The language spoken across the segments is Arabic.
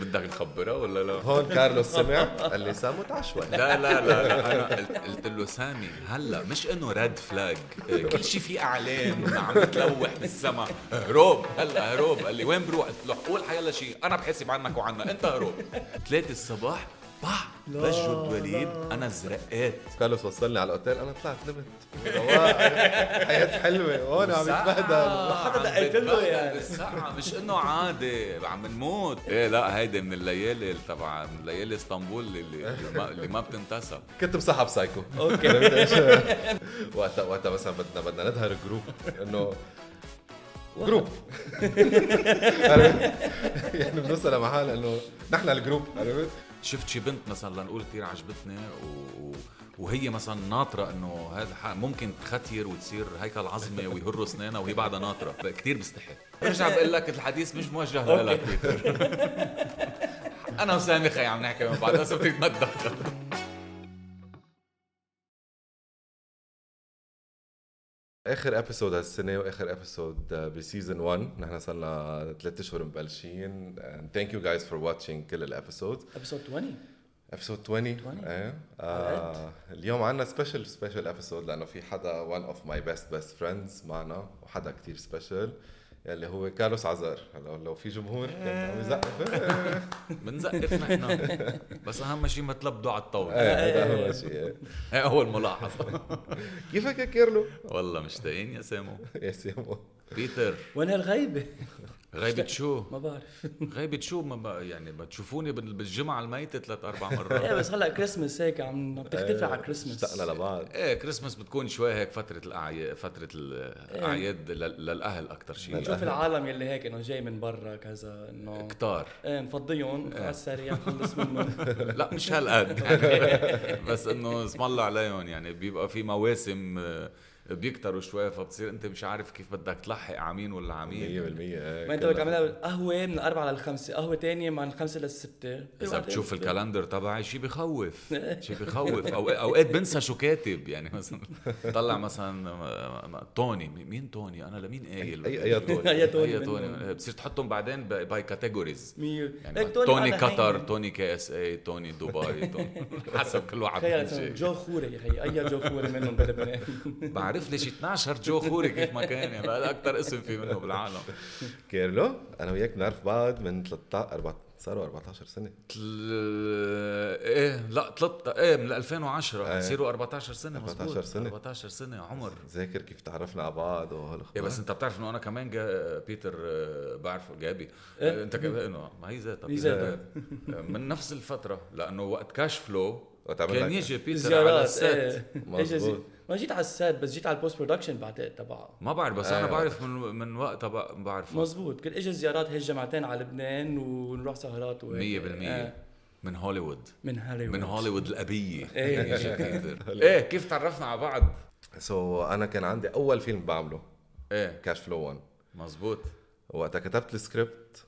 بدك نخبرها ولا لا؟ هون كارلوس سمع قال لي سامو تعال شوي لا لا لا, لا أنا قلت, له سامي هلا مش إنه ريد فلاج كل شيء في اعلام عم بتلوح بالسما. هروب هلا هروب. قال لي وين بروح؟ قلت له قول حيلا شيء أنا بحسب عنك وعنا أنت هروب. ثلاثة الصباح بح بجوا الدواليب أنا زرقات كارلوس وصلني على الأوتيل أنا طلعت نمت. رواق. حياة حلوة هون عم يتبهدل. حدا دقيت له يعني. مش إنه عادي عم نموت. إيه لا هيدي من الليالي تبع من ليالي اسطنبول اللي اللي ما, ما بتنتسى كنت بصحى ب psycho okay؟ وقتها وقتها مثلا بدنا بدنا نظهر group إنه group عرفت؟ يعني بنوصل لمحل إنه نحن ال group عرفت؟ شفت شي بنت مثلا لنقول كثير عجبتني و... وهي مثلا ناطرة إنه هذا ممكن تختير وتصير هيكل عظمة ويهروا أسنانها وهي بعدها ناطرة. كثير بستحي. برجع بقول لك الحديث مش موجه لك بيتر أنا وسامي خي عم نحكي من بعض هسه بدك آخر episode هالسنه وآخر episode ب season 1 نحن صرنا ثلاث أشهر مبلشين. Thank you guys for watching كل ال episode episode 20 episode 20 20. إيه آه اليوم عندنا special special episode لأنه في حدا one of my best best friends معنا وحدا كتير special يلي هو كارلوس عزار. هلا لو في جمهور كان عم يزقف. إيه، بنزقف نحن بس أهم شيء ما تلبدوا على الطاولة. إيه هذا هو شيء إيه. هي أول ملاحظة. كيفك يا كيرلو؟ والله مشتاقين يا سامو. يا سيمو بيتر. وين هالغيبه؟ غيبة شو؟ ما بعرف. غيبة شو؟ ما بقى يعني بتشوفوني بال- بالجمعة الميتة ثلاث أربع إيه مرات بس هلا كريسمس هيك عم بتختفي على كريسمس اشتقنا لبعض. إيه كريسماس بتكون شوي هيك فترة الأعياد فترة الأعياد لل- للأهل أكثر شيء نشوف العالم يلي هيك إنه جاي من برا كذا إنه كتار. إيه نفضيهم على السريع نخلص منهم. لا مش هالقد. بس إنه اسم الله عليهم يعني بيبقى في مواسم آه، بيكتروا شوي فبتصير أنت مش عارف كيف بدك تلحق عمين ولا 100% عمين إيه، ما أنت. بدك تعملها قهوة من الاربعه للخمسه قهوة تانية من الخمسه للسته إذا بتشوف الكالندر تبعي شي بخوف شي بخوف. أو أوقات بنسى شو كاتب يعني مثلا طلع مثلا آه، توني. مين توني؟ أنا لمين قايل؟ اي اي توني. أي منهم. توني. بتصير تحطهم بعدين by categories مية. يعني هيك توني, قطر هين. توني KSA توني دبي توني. حسب كل واحد شيء. جو خوري يا أخي اي جو خوري منهم بلبنان بعرف لي شي 12 جو خوري كيف ما كان يعني هذا أكثر اسم في منه بالعالم. كيرلو أنا وياك بنعرف بعض من 13 4 صاروا 14 سنة. تل... إيه لا 3 إيه من 2010 إيه. يصيروا 14 سنة 14 مزبوط. سنة. 14 سنة عمر. ذاكر كيف تعرفنا على بعض وهالأخبار. إيه بس أنت بتعرف إنه أنا كمان جا بيتر آه، بعرفه جابي. إيه؟ آه، أنت كمان؟ إنه ما هي ذاتها من نفس الفترة لأنه وقت Cash Flow كان يجي بيتر على ال set إيه. مزبوط. ما جيت على ال set بس جيت على ال post production بعد تبعها ما بعرف بس أنا أيوة. بعرف من من وقتها بعرفه. مزبوط كل اجى زيارات هيك جمعتين على لبنان ونروح سهرات وهيك. 100% آه، من هوليوود. من هوليوود. من هوليوود الأبية. إيه. بيتر إيه كيف تعرفنا على بعض؟ so أنا كان عندي أول فيلم بعمله. إيه. Cash Flow 1 مزبوط وقتها كتبت السكريبت.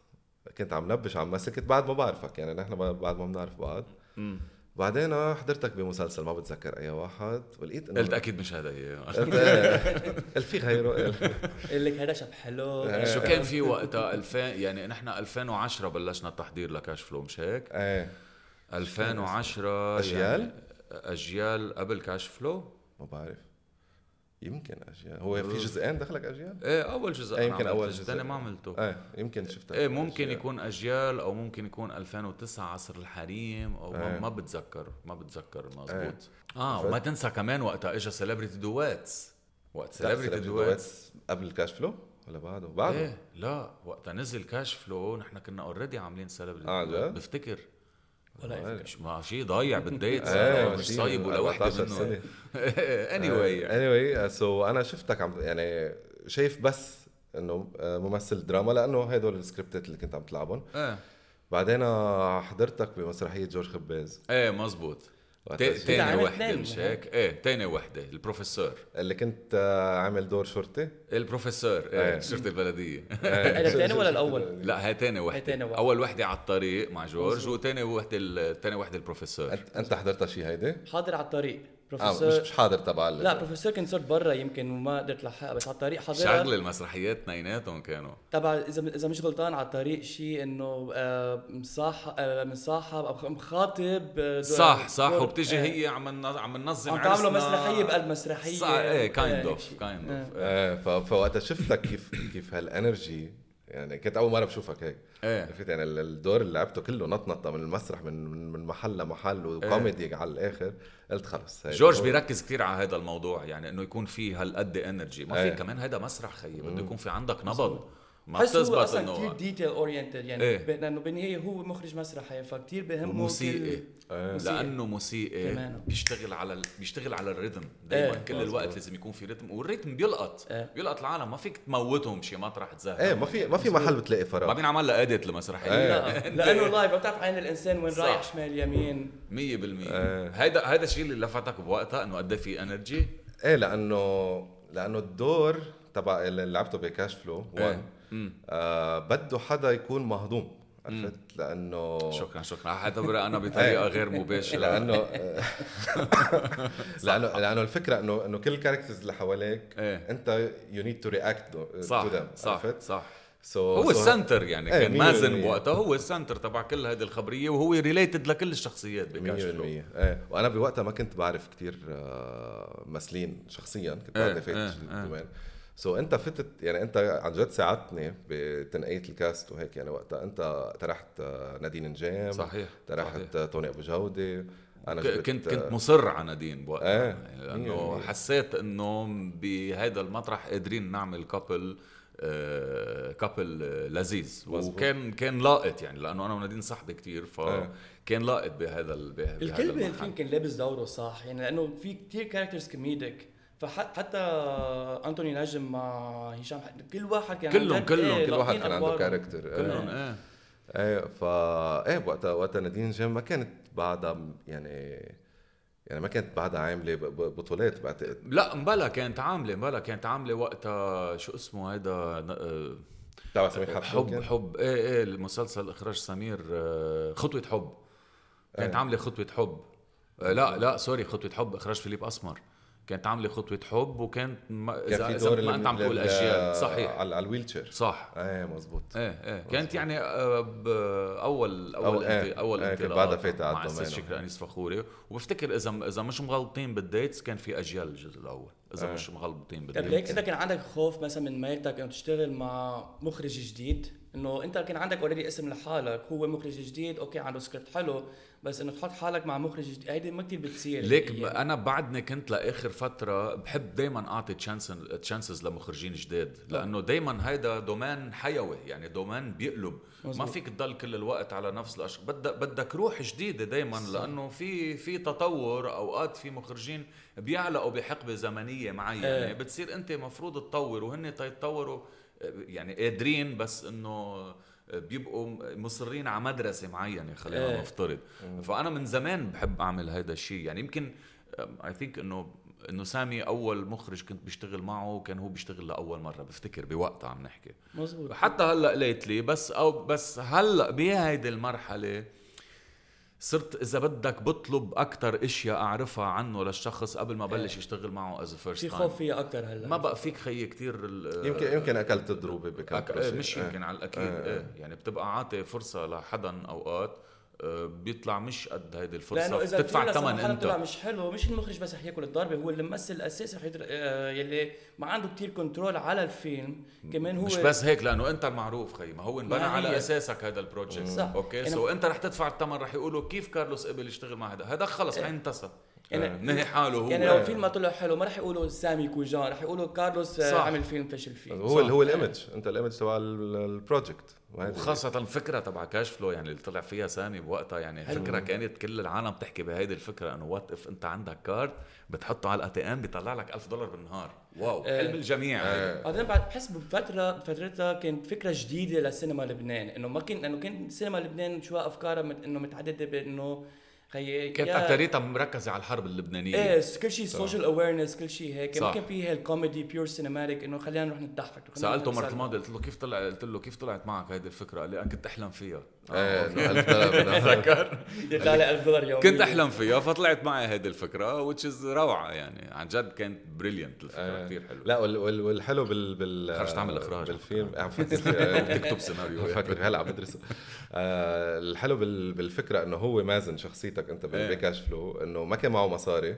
كنت عم نبش عم مثل كنت بعد ما بعرفك. يعني نحن بعد ما بنعرف بعض. بعدين آه، حضرتك بمسلسل ما بتذكر أي واحد ولقيت إنه قلت أكيد مش هذا هي قلت إيه. قلت في غيره قال لك هذا شب حلو شو كان في وقتها 2000 يعني نحن 2010 بلشنا التحضير لكاش Flow مش هيك؟ إيه 2010 أجيال؟ يعني أجيال قبل Cash Flow؟ ما بعرف يمكن اجيال هو في جزئين دخلك اجيال؟ إيه أول جزء أنا يمكن الجزء جزء. ما عملته. إيه يمكن شفتها إيه ممكن يكون أجيال أو ممكن يكون 2009 عصر الحريم أو ما, إيه. ما بتذكر ما بتذكر مزبوط آه وما تنسى كمان وقتها اجى Celebrity Duets وقت Celebrity Duets قبل ال Cash Flow ولا بعده؟ بعده. إيه لا وقتها نزل Cash Flow نحن كنا already عاملين Celebrity جد؟ بفتكر. ولا يفكر. مش ما شيء ضايع بال date إيه مش صايب ولا وحده منه anyway anyway so أنا شفتك عم يعني شايف بس إنه آه، ممثل دراما لأنه هدول السكريبتات اللي كنت عم تلعبهم. إيه بعدين آه، حضرتك بمسرحية جورج خباز. إيه مزبوط تاني وحدة اثنين، مش؟ هيك؟ إيه تاني وحدة البروفيسور اللي كنت آه، عامل دور شرطي البروفيسور إيه. إيه شرطه البلدية هذا الثاني ولا الأول؟ لا هي تاني وحدة. أول وحدة على الطريق مع جورج وتاني وحدة تاني وحدة البروفيسور أنت أنت حضرتها شي هيدي؟ حاضر على الطريق آه مش مش حاضر تبع لا بروفيسور كنت صرت برا يمكن وما قدرت لحقها بس على الطريق حاضرها شغل المسرحيات اثنيناتهم كانوا. تبع إذا إذا مش غلطان على الطريق شيء إنه آه، مصاحب آه، مصاحب أو مخاطب آه، صح صح وبتجي آه، هي عم عم ننظم عم تعملوا. مسرحية بقلب مسرحية. صح إيه kind آه، of. kind of إيه فوقتها شفتك كيف كيف هال energy يعني كنت أول مرة بشوفك هيك. إيه. عرفت؟ يعني ال- الدور اللي لعبته كله نطنطه من المسرح من من محل لمحل وكوميدي على الآخر. قلت خلص جورج بيركز كثير على هذا الموضوع يعني إنه يكون في هالقد energy ما في إيه. كمان هذا مسرح خيي بده يكون في عندك نبض. ما هو بتزبط أصلا كثير detail oriented يعني إيه. ب- لأنه بالنهايه هو مخرج مسرحي فكتير بهمه وموسيقي. كل- إيه. موسيقي. لأنه موسيقي كمان. بيشتغل على ال... بيشتغل على ال rythme دائما إيه. كل الوقت لازم يكون في rythme وال rythme بيلقط إيه. بيلقط العالم ما فيك تموتهم بشي مطرح تزهق إيه ما في ما في محل بتلاقي ما فراغ بينعمل لها edit لمسرحيه لا لأنه live بتعرف عين الإنسان وين. رايح شمال يمين 100% إيه. هيدا هيدا الشيء اللي لفتك بوقتها إنه قد إيه في energy إيه لأنه لأنه الدور تبع اللي لعبته ب Cash Flow 1 مم. آه بده حدا يكون مهضوم. عرفت؟ لأنه شكرا شكرا. حاعتبرها أنا بطريقة غير مباشرة. لأنه لأنه لأنه الفكرة انه إنه كل ال characters اللي حواليك إيه. أنت you need to react صح صح صح. So, هو so ال center يعني إيه، كان مازن. بوقتها هو ال center تبع كل هذه الخبرية وهو related لكل الشخصيات 100% ب Cash Flow إيه. وأنا بوقتها ما كنت بعرف كثير ممثلين شخصيا كنت إيه، بعدني فايت إيه، جديد إيه. so انت فتت يعني انت عن جد ساعدتني بتنقية ال cast وهيك يعني وقتها انت طرحت آه، نادين نجيم صحيح طرحت صحيح. آه، توني أبو جودة أنا جبت كنت آه، كنت مصر على نادين بوقتها إيه، يعني لأنه بالمية. حسيت إنه بهذا المطرح قادرين نعمل couple couple لذيذ. وكان كان لاقط يعني لأنه أنا ونادين صاحبي كتير إيه. فكان لاقط بهذا ال- به- بهذا الكل المحل. بهالفيلم كان لابس دوره صح يعني لأنه في كتير characters comedic فحتى أنتوني نجم مع هشام كل واحد كان كلهم- كلهم، إيه، كل واحد كان عنده. character كلهم إيه. إيه. إيه فا إيه وقتها وقتها نادين نجيم ما كانت بعدها يعني يعني ما كانت بعدها عاملة بطولات بعتقد لا مبلا كانت عاملة مبلا كانت عاملة وقتها شو اسمه هيدا آه، تبع سمير حب حب حب. إيه إيه المسلسل إخراج سمير آه، خطوة حب. كانت إيه. عاملة خطوة حب. آه، لا لا sorry خطوة حب إخراج فيليب أسمر. كانت عاملة خطوة حب وكانت ما كان اذا في إذا دور ما أنت عم تقول اجيال صحيح. على على ال wheelchair صح. إيه مزبوط إيه إيه. كانت يعني آه، ب- اول أول أول- انت- أول كان انطلاقة بعدها فايتة على مع أستاذ ال domaine. شكري انيس فخوري وبفتكر إذا إذا مش مغلطين بال dates كان في أجيال الجزء الأول. إذا إيه. مش مغلطين طيب هيك بال dates. انت كان عندك خوف مثلا من ميلتك إنه تشتغل مع مخرج جديد إنه أنت كان عندك already اسم لحالك هو مخرج جديد okay عنده سكريبت حلو بس إنه تحط حالك مع مخرج جديد هيدي ما كثير بتصير ليك يعني. أنا بعدني كنت لآخر فترة بحب دائما أعطي chances لمخرجين جداد لأنه دائما هيدا domaine حيوي يعني domaine بيقلب ما مزبوط. فيك تضل كل الوقت على نفس الاشخاص بدك بدك روح جديدة دائما. لأنه في في تطور أوقات في مخرجين بيعلقوا بحقبة زمنية معينة. يعني بتصير أنت مفروض تطور وهن تيتطوروا يعني قادرين بس إنه بيبقوا مصرين على مدرسة معينة خلينا إيه. نفترض. فأنا من زمان بحب أعمل هذا الشيء. يعني يمكن اي ثينك إنه إنه سامي أول مخرج كنت بشتغل معه كان هو بيشتغل لأول مرة بفتكر بوقتها عم نحكي. مزبوط حتى هلأ ليتلي بس أو بس هلأ بهيدي المرحلة صرت إذا بدك بطلب أكثر إشياء أعرفها عنه للشخص قبل ما بلش يشتغل معه as a first خوف فيها أكثر هلأ. ما بقى فيك خيي كثير يمكن يمكن أكلت ضروبه بكم أك... إيه، مش يمكن على الأكيد. آه. إيه. يعني بتبقى عاطي فرصة لحدا أوقات. آه، بيطلع مش قد هيدي الفرصة. إذا بتدفع الفيلم الثمن لسه طلع أنت. مش حلو مش المخرج بس رح ياكل الضربة هو الممثل الاساسي رح يدر... آه، يلي ما عنده كتير control على الفيلم كمان هو مش بس هيك لأنه أنت المعروف خي ما هو انبنى على. أساسك هذا ال project صح. okay؟ يعني- so أنت رح تدفع الثمن رح يقولوا كيف كارلوس قبل يشتغل مع هذا هذا خلص إيه. انتسى يعني نهي حاله هو يعني لو الفيلم ما طلع حلو ما رح يقولوا سامي كوجان رح يقولوا كارلوس آه، صح. عمل فيلم فشل فيه هو صح. هو ال image أنت ال image تبع ال- ال project وخاصة الفكرة تبع كاش فلو يعني اللي طلع فيها سامي بوقتها يعني فكرة كانت كل العالم تحكي بهيدي الفكرة إنه what if أنت عندك card بتحطه على ال ATM بيطلع لك 1000 دولار بالنهار wow إيه. حلم الجميع إيه. بعدين بعد بحس بفترة بفترتها كانت فكرة جديدة لسينما لبنان إنه ما كان انه كان سينما لبنان شو أفكارها مت... إنه متعددة بأنه خيي كانت اكتريتها مركزة على الحرب اللبنانية. إيه كل شيء سوشيال اويرنس كل شيء هيك. ما. كان في هال comedy pure cinematic إنه خلينا نروح نضحك. سألته نسلم. الماضيه قلت له كيف طلع قلت له كيف طلعت معك هيدي الفكرة؟ قال لي أنا كنت أحلم فيها. إيه إنه 1000 دولار بالنهار تذكر يطلع لي 1000 دولار يوميا. كنت أحلم فيها فطلعت معي هيدي الفكرة which is روعة يعني. عن جد كانت brilliant الفكرة آه. كثير حلوة. لا وال وال والحلو بال بال خرجت تعمل إخراج. بالفيلم. عم فكر تكتب سيناريو بفكر هلا عم بدرسه. آه الحلو بال بالفكرة إنه هو مازن شخصيتك أنت إيه. بكاش فلو إنه ما كان معه مصاري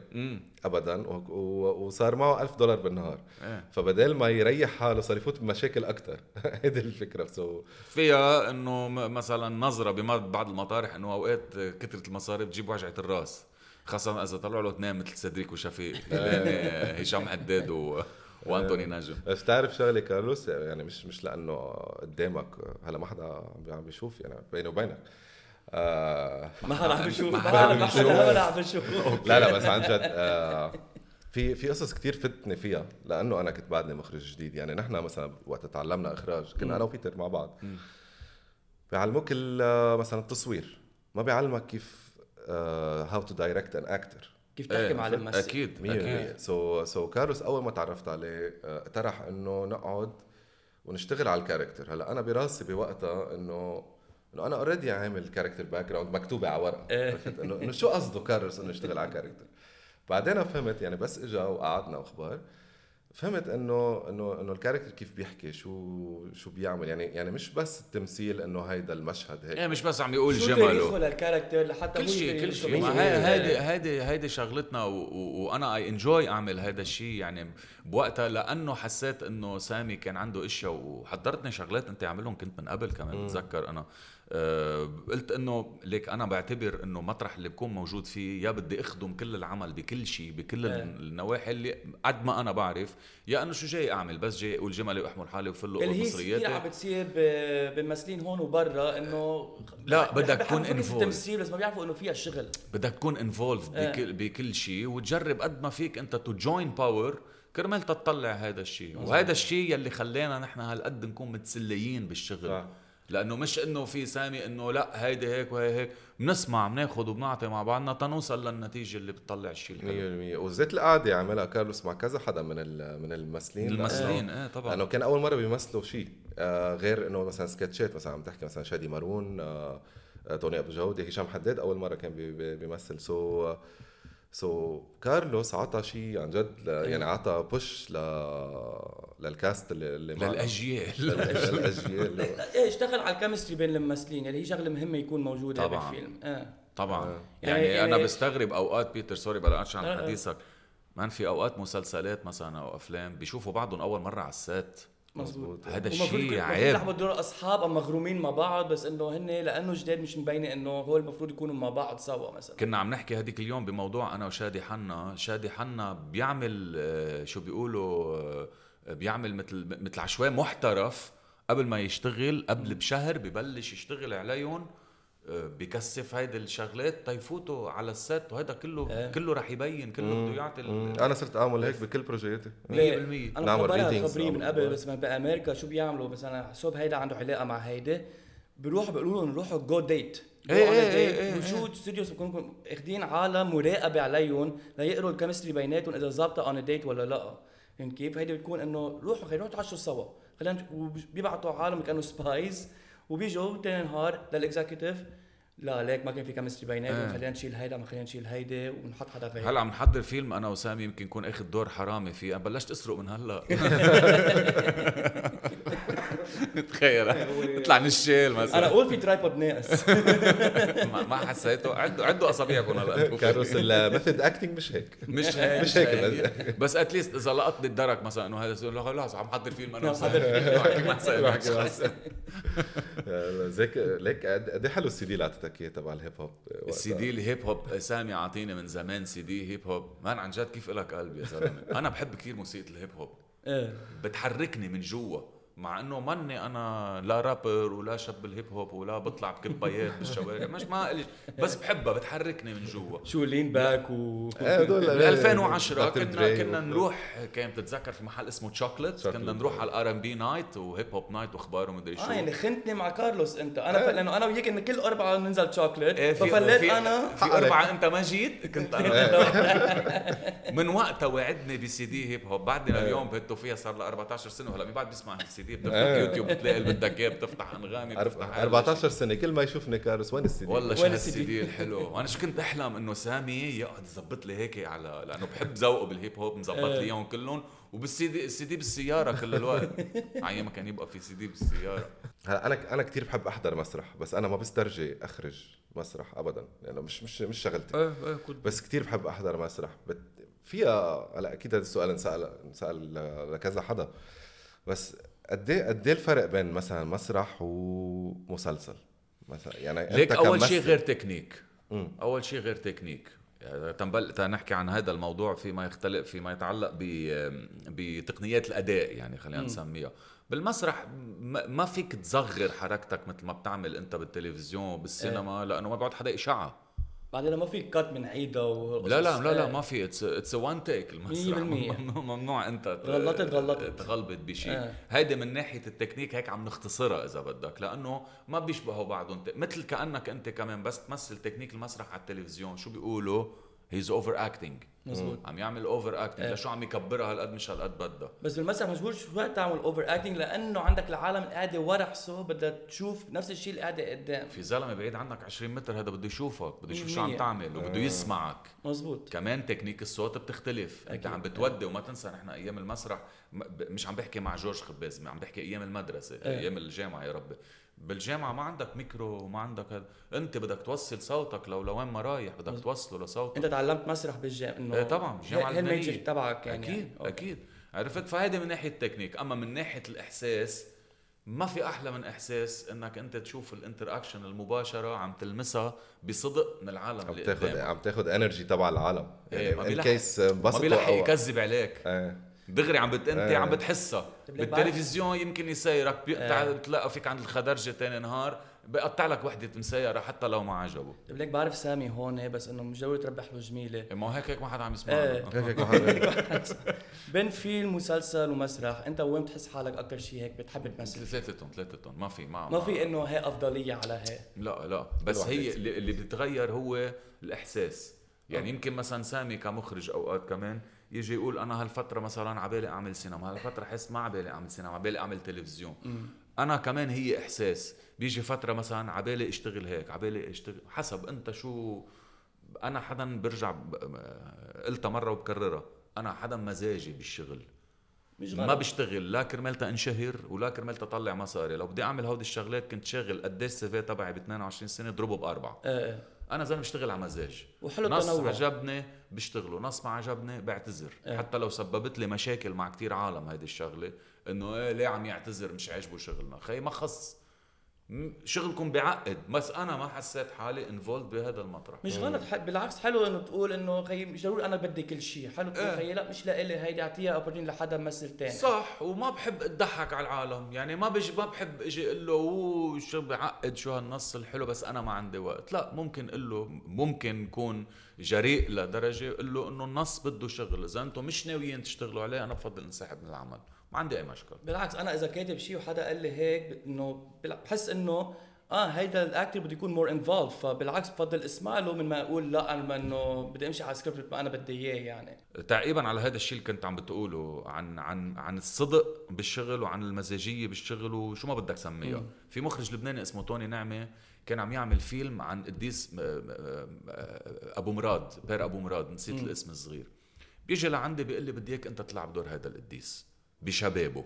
ابدا وصار معه 1000 دولار بالنهار. إيه. فبدال ما يريح حاله صار يفوت بمشاكل أكثر هيدي الفكرة. سو فيها إنه م- مثلا نظره ببعض المطارح إنه أوقات كثره المصاري بتجيب وجعة الرأس خاصة إذا طلعوا له اثنين مثل سدريك وشفيق يعني هشام حداد و... وانتوني نجم بس تعرف شغلة كارلوس يعني مش مش لأنه قدامك هلا ما حدا عم بيشوف يعني بيني وبينك. آه ما حدا عم بيشوف ما حدا عم بيشوف. لا لا بس عن جد آه في في قصص كتير فتني فيها لأنه أنا كنت بعدني مخرج جديد. يعني نحن مثلا وقت تعلمنا إخراج كنا أنا وبيتر مع بعض. بيعلموك ال- مثلا التصوير. ما بيعلمك كيف how to direct an actor كيف تحكي مع الممثل أكيد أكيد. 100% so so كارلوس أول ما تعرفت عليه آه، اقترح إنه نقعد ونشتغل على ال character. هلا أنا براسي بوقتها إنه إنه أنا already عامل character background مكتوبة على ورقة. إيه. عرفت؟ إنه شو قصده كارلوس إنه يشتغل على character بعدين فهمت يعني بس إجا وقعدنا أخبار فهمت إنه إنه إنه ال character كيف بيحكي؟ شو شو بيعمل؟ يعني يعني مش بس التمثيل إنه هيدا المشهد هيك. إيه مش بس عم يقول شو جمله. تاريخه لل character لحتى كل شيء كل شيء. هيدي هيدي هيدي شغلتنا وأنا I enjoy أعمل هذا الشيء. يعني بوقتها لأنه حسيت إنه سامي كان عنده إشياء وحضرتني شغلات أنت عاملهم كنت من قبل كمان بتذكر أنا. قلت إنه ليك أنا بعتبر إنه مطرح اللي بكون موجود فيه يا بدي أخدم كل العمل بكل شيء بكل إيه. النواحي اللي قد ما أنا بعرف يا إنه شو جاي أعمل بس جاي أقول جملي وأحمل حالي وفل اللي هي كثير عم بتصير بممثلين هون وبرا إنه لا، بدك تكون involved. التمثيل بس ما بيعرفوا إنه فيها شغل بدك تكون involved إيه. بكل بكل شيء وتجرب قد ما فيك أنت to join power كرمال تطلع هذا الشيء وهذا الشيء يلي خلانا نحن هالقد نكون متسليين بالشغل صح. لأنه مش إنه في سامي إنه لأ هيدي هيك وهي هيك. بنسمع بناخذ وبنعطي مع بعضنا تنوصل للنتيجة اللي بتطلع الشيء الحلو 100% وزيت القعده عملها كارلوس مع كذا حدا من من الممثلين. الممثلين إيه طبعا. لأنه كان أول مرة بيمثلوا شيء. آه غير إنه مثلا سكتشات مثلا عم تحكي مثلا شادي مارون آه آه، توني أبو جوده هشام حداد أول مرة كان بي بي بيمثل. so so كارلوس عطى شيء عن جد ل- يعني عطى push ل لل cast اللي, اللي معنا. للأجيال. لل- للأجيال. لا، إيه اشتغل على ال chemistry بين الممثلين. اللي هي شغلة مهمة يكون موجودة طبعاً. بالفيلم. آه. طبعا. آه. يعني, يعني- أنا بستغرب أوقات بيتر sorry بلاش عن لا. حديثك. man في أوقات مسلسلات مثلا أو أفلام بيشوفوا بعضهم أول مرة على ال set؟ مزبوط هذا الشيء المفروض عيب. يلعبوا دور أصحاب أو مغرومين مع بعض بس إنه هن لأنه جداد مش مبينة إنه هو المفروض يكونوا مع بعض سوا مثلا. كنا عم نحكي هذيك اليوم بموضوع أنا وشادي حنا. شادي حنا بيعمل آه، شو بيقولوا آه، بيعمل مثل مثل عشوائي محترف قبل ما يشتغل قبل بشهر ببلش يشتغل عليهم. بكثف هيدي الشغلات تيفوتوا على الست وهذا كله إيه. كله رح يبين كله بده يعطي أنا صرت أعمل هيك بكل بروجياتي 100% أنا نعمل مخبرها readings، خبريه من نعمل قبل. بس ما بأمريكا شو بيعملوا؟ مثلا حسب هيدا عنده علاقة مع هيدا بيروحوا بيقولوا لهم روحوا go date إيه إيه إيه إيه وشو studios بيكونوا اخذين عالم مراقبه عليهم ليقروا ال chemistry بيناتهم إذا ظابطة on date ولا لا. فهمت كيف؟ هيدي بتكون إنه روحوا خلينا نروحوا نتعشوا سوا. خلينا وبيبعتوا عالم كانوا spies وبيجوا تاني نهار لل executive لا ليك ما كان في chemistry بيناتهم إيه. خلينا نشيل هيدا ما خلينا نشيل هيدا ونحط حدا غير هلأ عم نحضر فيلم أنا وسامي يمكن يكون أخذ دور حرامي فيه أنا بلشت أسرق من هلأ تخيل اطلع نشال أنا مثلا. أقول في tripod ناقص. ما حسيته. عدوا عدوا أصابعكم هلا كارلوس ال method acting مش هيك. مش هيك مش هيك. بس. at least إذا لقطني الدرك مثلا إنه هذا سؤال خلاص عم حضر فيلم أنا عم حضر وسامي روح احكي مع زيك ليك قد إيه حلو السي دي اللي اعطيتك إياه تبع ال hip hop. ال CD ال hip hop سامي عاطيني من زمان CD hip hop. man عن جد كيف إلك قلب يا زلمة؟ أنا بحب كثير موسيقى ال hip hop. إيه. بتحركني من جوا. مع إنه ماني أنا لا رابر ولا شاب ال hip hop ولا بطلع بكبايات بالشوارع. مش ما إلي. بس بحبها بتحركني من جوا. شو lean back و إيه هدول بال 2010 Dr. كنا Dre كنا نروح كان بتتذكر في محل اسمه تشوكلت كنا. نروح على ال R&B night و hip hop night وأخبار ومدري شو. آه يعني خنتني مع كارلوس أنت. أنا ف... لأنه أنا وياك إن كل أربعة ننزل شوكليت إيه، ففليت في- أنا. في أربعة. أنت ما جيت؟ كنت أنا. من وقتها وعدني ب CD hip hop بعدنا اليوم بهتو فيها صار لها 14 سنة وهلأ مين بعد بيسمع السي دي بتفتح إيه. يوتيوب بتلاقي اللي بدك إياه بتفتح أنغامي بتفتح هذا 14 سنة كل ما يشوفني كارس وين السي دي؟ والله شو ال CD؟ دي؟ الحلو. أنا شو كنت أحلم إنه سامي يقعد يظبط لي هيك على لأنه بحب ذوقه بال hip hop مظبط لي إياهم كلهم. وبال CD ال CD بالسيارة كل الوقت. عيا ما كان يبقى في سي دي بالسيارة. هلا أنا أنا كثير بحب أحضر مسرح بس أنا ما بسترجي أخرج مسرح ابدا. لأنه مش مش مش شغلتي. إيه إيه كنت بس كثير بحب أحضر مسرح. فيها هلا أكيد هذا السؤال انسأل انسأل لكذا حدا. بس قد إيه قد إيه الفرق بين مثلا مسرح ومسلسل؟ مثلا يعني ليك أول شيء غير تكنيك. مم. أول شيء غير تكنيك. يعني تنبلش تنحكي عن هذا الموضوع فيما يختلف فيما يتعلق ب بتقنيات الأداء يعني خلينا نسميها. بالمسرح ما فيك تصغر حركتك مثل ما بتعمل أنت بالتلفزيون بالسينما لأنه ما بعد حدا اشعه بعدين ما في كات من وقصص. لا لا لا لا. ما في it's it's one take المسرح 100%. ممنوع, أنت غلطت غلطت. تخربط بشيء آه. هيدي من ناحية التكنيك هيك عم نختصرها إذا بدك لأنه ما بيشبهوا بعضهم مثل كأنك أنت كمان بس تمثل تكنيك المسرح على التلفزيون شو بيقولوا he's overacting مزبوط. عم يعمل overacting إيه. لشو عم يكبرها هالقد مش هالقد بدها بس بالمسرح مجبور شوي تعمل overacting لأنه عندك العالم القاعدة ورا حسه بدها تشوف نفس الشيء اللي قاعدة قدام في زلمة بعيد عنك 20 متر هذا بده يشوفك بده يشوف شو. عم تعمل وبده يسمعك مزبوط كمان تكنيك الصوت بتختلف انت أكيد. عم بتودي وما تنسى نحن أيام المسرح مش عم بحكي مع جورج خباز عم بحكي أيام المدرسة إيه. أيام الجامعة يا ربي بالجامعة ما عندك ميكرو وما عندك هذا انت بدك توصل صوتك لو لوين ما رايح بدك توصله لصوتك. انت تعلمت مسرح بالجامعة إنه إيه طبعا بالجامعة اللبنانيه تبعك يعني؟ أكيد يعني. أوكي. أكيد. عرفت؟ فهيدي من ناحية التكنيك. أما من ناحية الإحساس ما في أحلى من إحساس إنك أنت تشوف الانتر اكشن المباشرة عم تلمسها بصدق من العالم عم تاخذ عم تاخذ انرجي تبع العالم. إيه، يعني ما ان بيلحق- كيس ما بيلحق يكذب عليك. إيه. دغري عم بت... انت إيه. عم بتحسها. بالتلفزيون يمكن يسيرك بيقطع إيه. بتلاقى فيك عند الخدرجة تاني نهار بقطع لك وحدة مسيرة حتى لو ما عجبه. طيب ليك بعرف سامي هون بس إنه مش ضروري تربح له جميلة. ما هو هيك هيك ما حدا عم إيه. يسمعنا هيك هيك واحد- بين فيلم مسلسل ومسرح أنت وين بتحس حالك أكثر شيء هيك بتحب تمثل؟ ثلاثتهم ثلاثتهم ما في ما ما في إنه هي أفضلية على هي. لا لا. بس هي اللي بتتغير هو الإحساس. يعني يمكن مثلا سامي كمخرج أوقات كمان يجي يقول أنا هالفترة مثلا عبالي أعمل سينما هالفترة حس ما عبالي أعمل سينما عبالي أعمل تلفزيون. أنا كمان هي إحساس. بيجي فترة مثلا عبالي أشتغل هيك عبالي أشتغل حسب أنت شو أنا حدا برجع ب- قلتها مرة وبكررها أنا حدا مزاجي بالشغل. مش ما غلط. بشتغل لا كرمال انشهر ولا كرمال اطلع مصاري. لو بدي أعمل هودي الشغلات كنت شاغل قديش السي في تبعي ب 22 سنة اضربه بأربعة. إيه إيه. أنا زلمة بشتغل على مزاج. وحلو نص التنوع عجبني بشتغله نص ما عجبني بعتذر. إيه. حتى لو سببت لي مشاكل مع كتير عالم هيدي الشغلة إنه إيه ليه عم يعتذر؟ مش عاجبه شغلنا. خي ما خص. شغلكم بعقد. بس أنا ما حسيت حالي انفولد بهذا المطرح. مش غلط. ح- بالعكس حلو إنه تقول إنه خي مش ضروري أنا بدي كل شيء حلو تقول إيه. خي لا مش لإلي. هيدي أعطيها اوبورتين لحدا ممثل تاني. صح وما بحب أضحك على العالم. يعني ما بيجي ما بحب إجي أقول له أوه شو بعقد؟ شو هالنص الحلو؟ بس أنا ما عندي وقت. لا ممكن أقول له ممكن يكون جريء لدرجة أقول له إنه النص بده شغل. إذا أنتم مش ناويين تشتغلوا عليه أنا بفضل إنسحب من العمل. ما عندي أي مشكل بالعكس أنا إذا كاتب شيء وحدا قال لي هيك إنه بحس إنه آه هيدا ال actor بده يكون more involved فبالعكس بفضل اسمع له من ما أقول لا أنا إنه بدي أمشي على السكريبت ما أنا بدي إياه يعني. تعقيبا على هذا الشيء اللي كنت عم بتقوله عن عن عن الصدق بالشغل وعن المزاجية بالشغل وشو ما بدك سميها. في مخرج لبناني اسمه توني نعمة كان عم يعمل فيلم عن قديس م- م- أبو مراد بير أبو مراد نسيت. الاسم الصغير. بيجي لعندي بيقول لي بدي إياك أنت تلعب دور هذا القديس. بشبابه.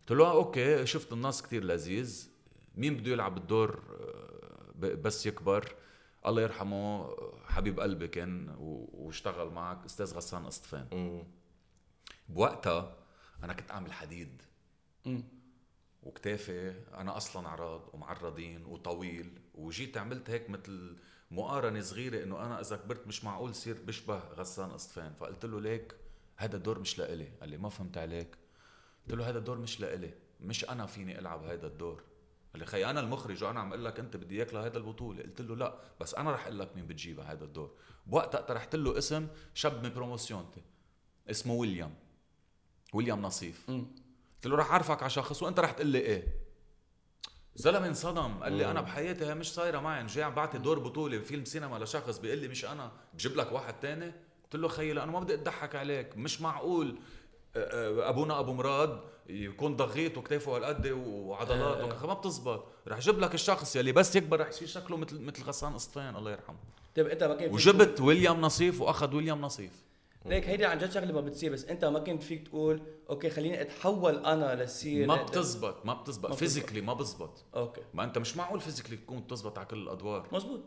قلت له آه، أوكي شفت النص كتير لذيذ. مين بده يلعب الدور؟ آه، بس يكبر. الله يرحمه آه، حبيب قلبي كان واشتغل معك أستاذ غسان قسطفان مم. بوقتها أنا كنت أعمل حديد. وكتافي أنا أصلا عراض ومعرضين وطويل. وجيت عملت هيك مثل مقارنة صغيرة إنه أنا إذا كبرت مش معقول صير بشبه غسان قسطفان فقلت له ليك هذا الدور مش لإلي. قال لي ما فهمت عليك. قلت له هذا الدور مش لإلي. مش أنا فيني ألعب هذا الدور. قال لي خي أنا المخرج وأنا عم أقول لك أنت بدي إياك لهذا البطولة. قلت له لا بس أنا رح أقول لك مين بتجيبها هذا الدور. بوقتها طرحت له اسم شاب من promotion تي اسمه ويليام. ويليام نصيف. قلت له رح اعرفك على شخص. وأنت رح تقول لي إيه؟ زلمة انصدم. قال لي أنا بحياتي هي مش صايرة معي. جاي عم بعطي دور بطولة بفيلم سينما لشخص بيقول لي مش أنا. بجيب لك واحد تاني. قلت له خيي لأنه ما بدي أضحك عليك. مش معقول آه، أبونا أبو مراد يكون ضغيط وكتافه هالقد وعضلات آه. ما بتزبط. رح جيب لك الشخص يلي بس يكبر رح يصير شكله مثل مثل غسان قسطين الله يرحمه. طيب أنت ما فيك وجبت ويليام نصيف وأخذ ويليام نصيف. ليك هيدي عن جد شغلة ما بتصير بس أنت ما كنت فيك تقول Okay خليني أتحول أنا لصير ما بتزبط ما بتزبط. physically ما بزبط. Okay. ما أنت مش معقول physically تكون بتزبط على كل الأدوار. مزبوط.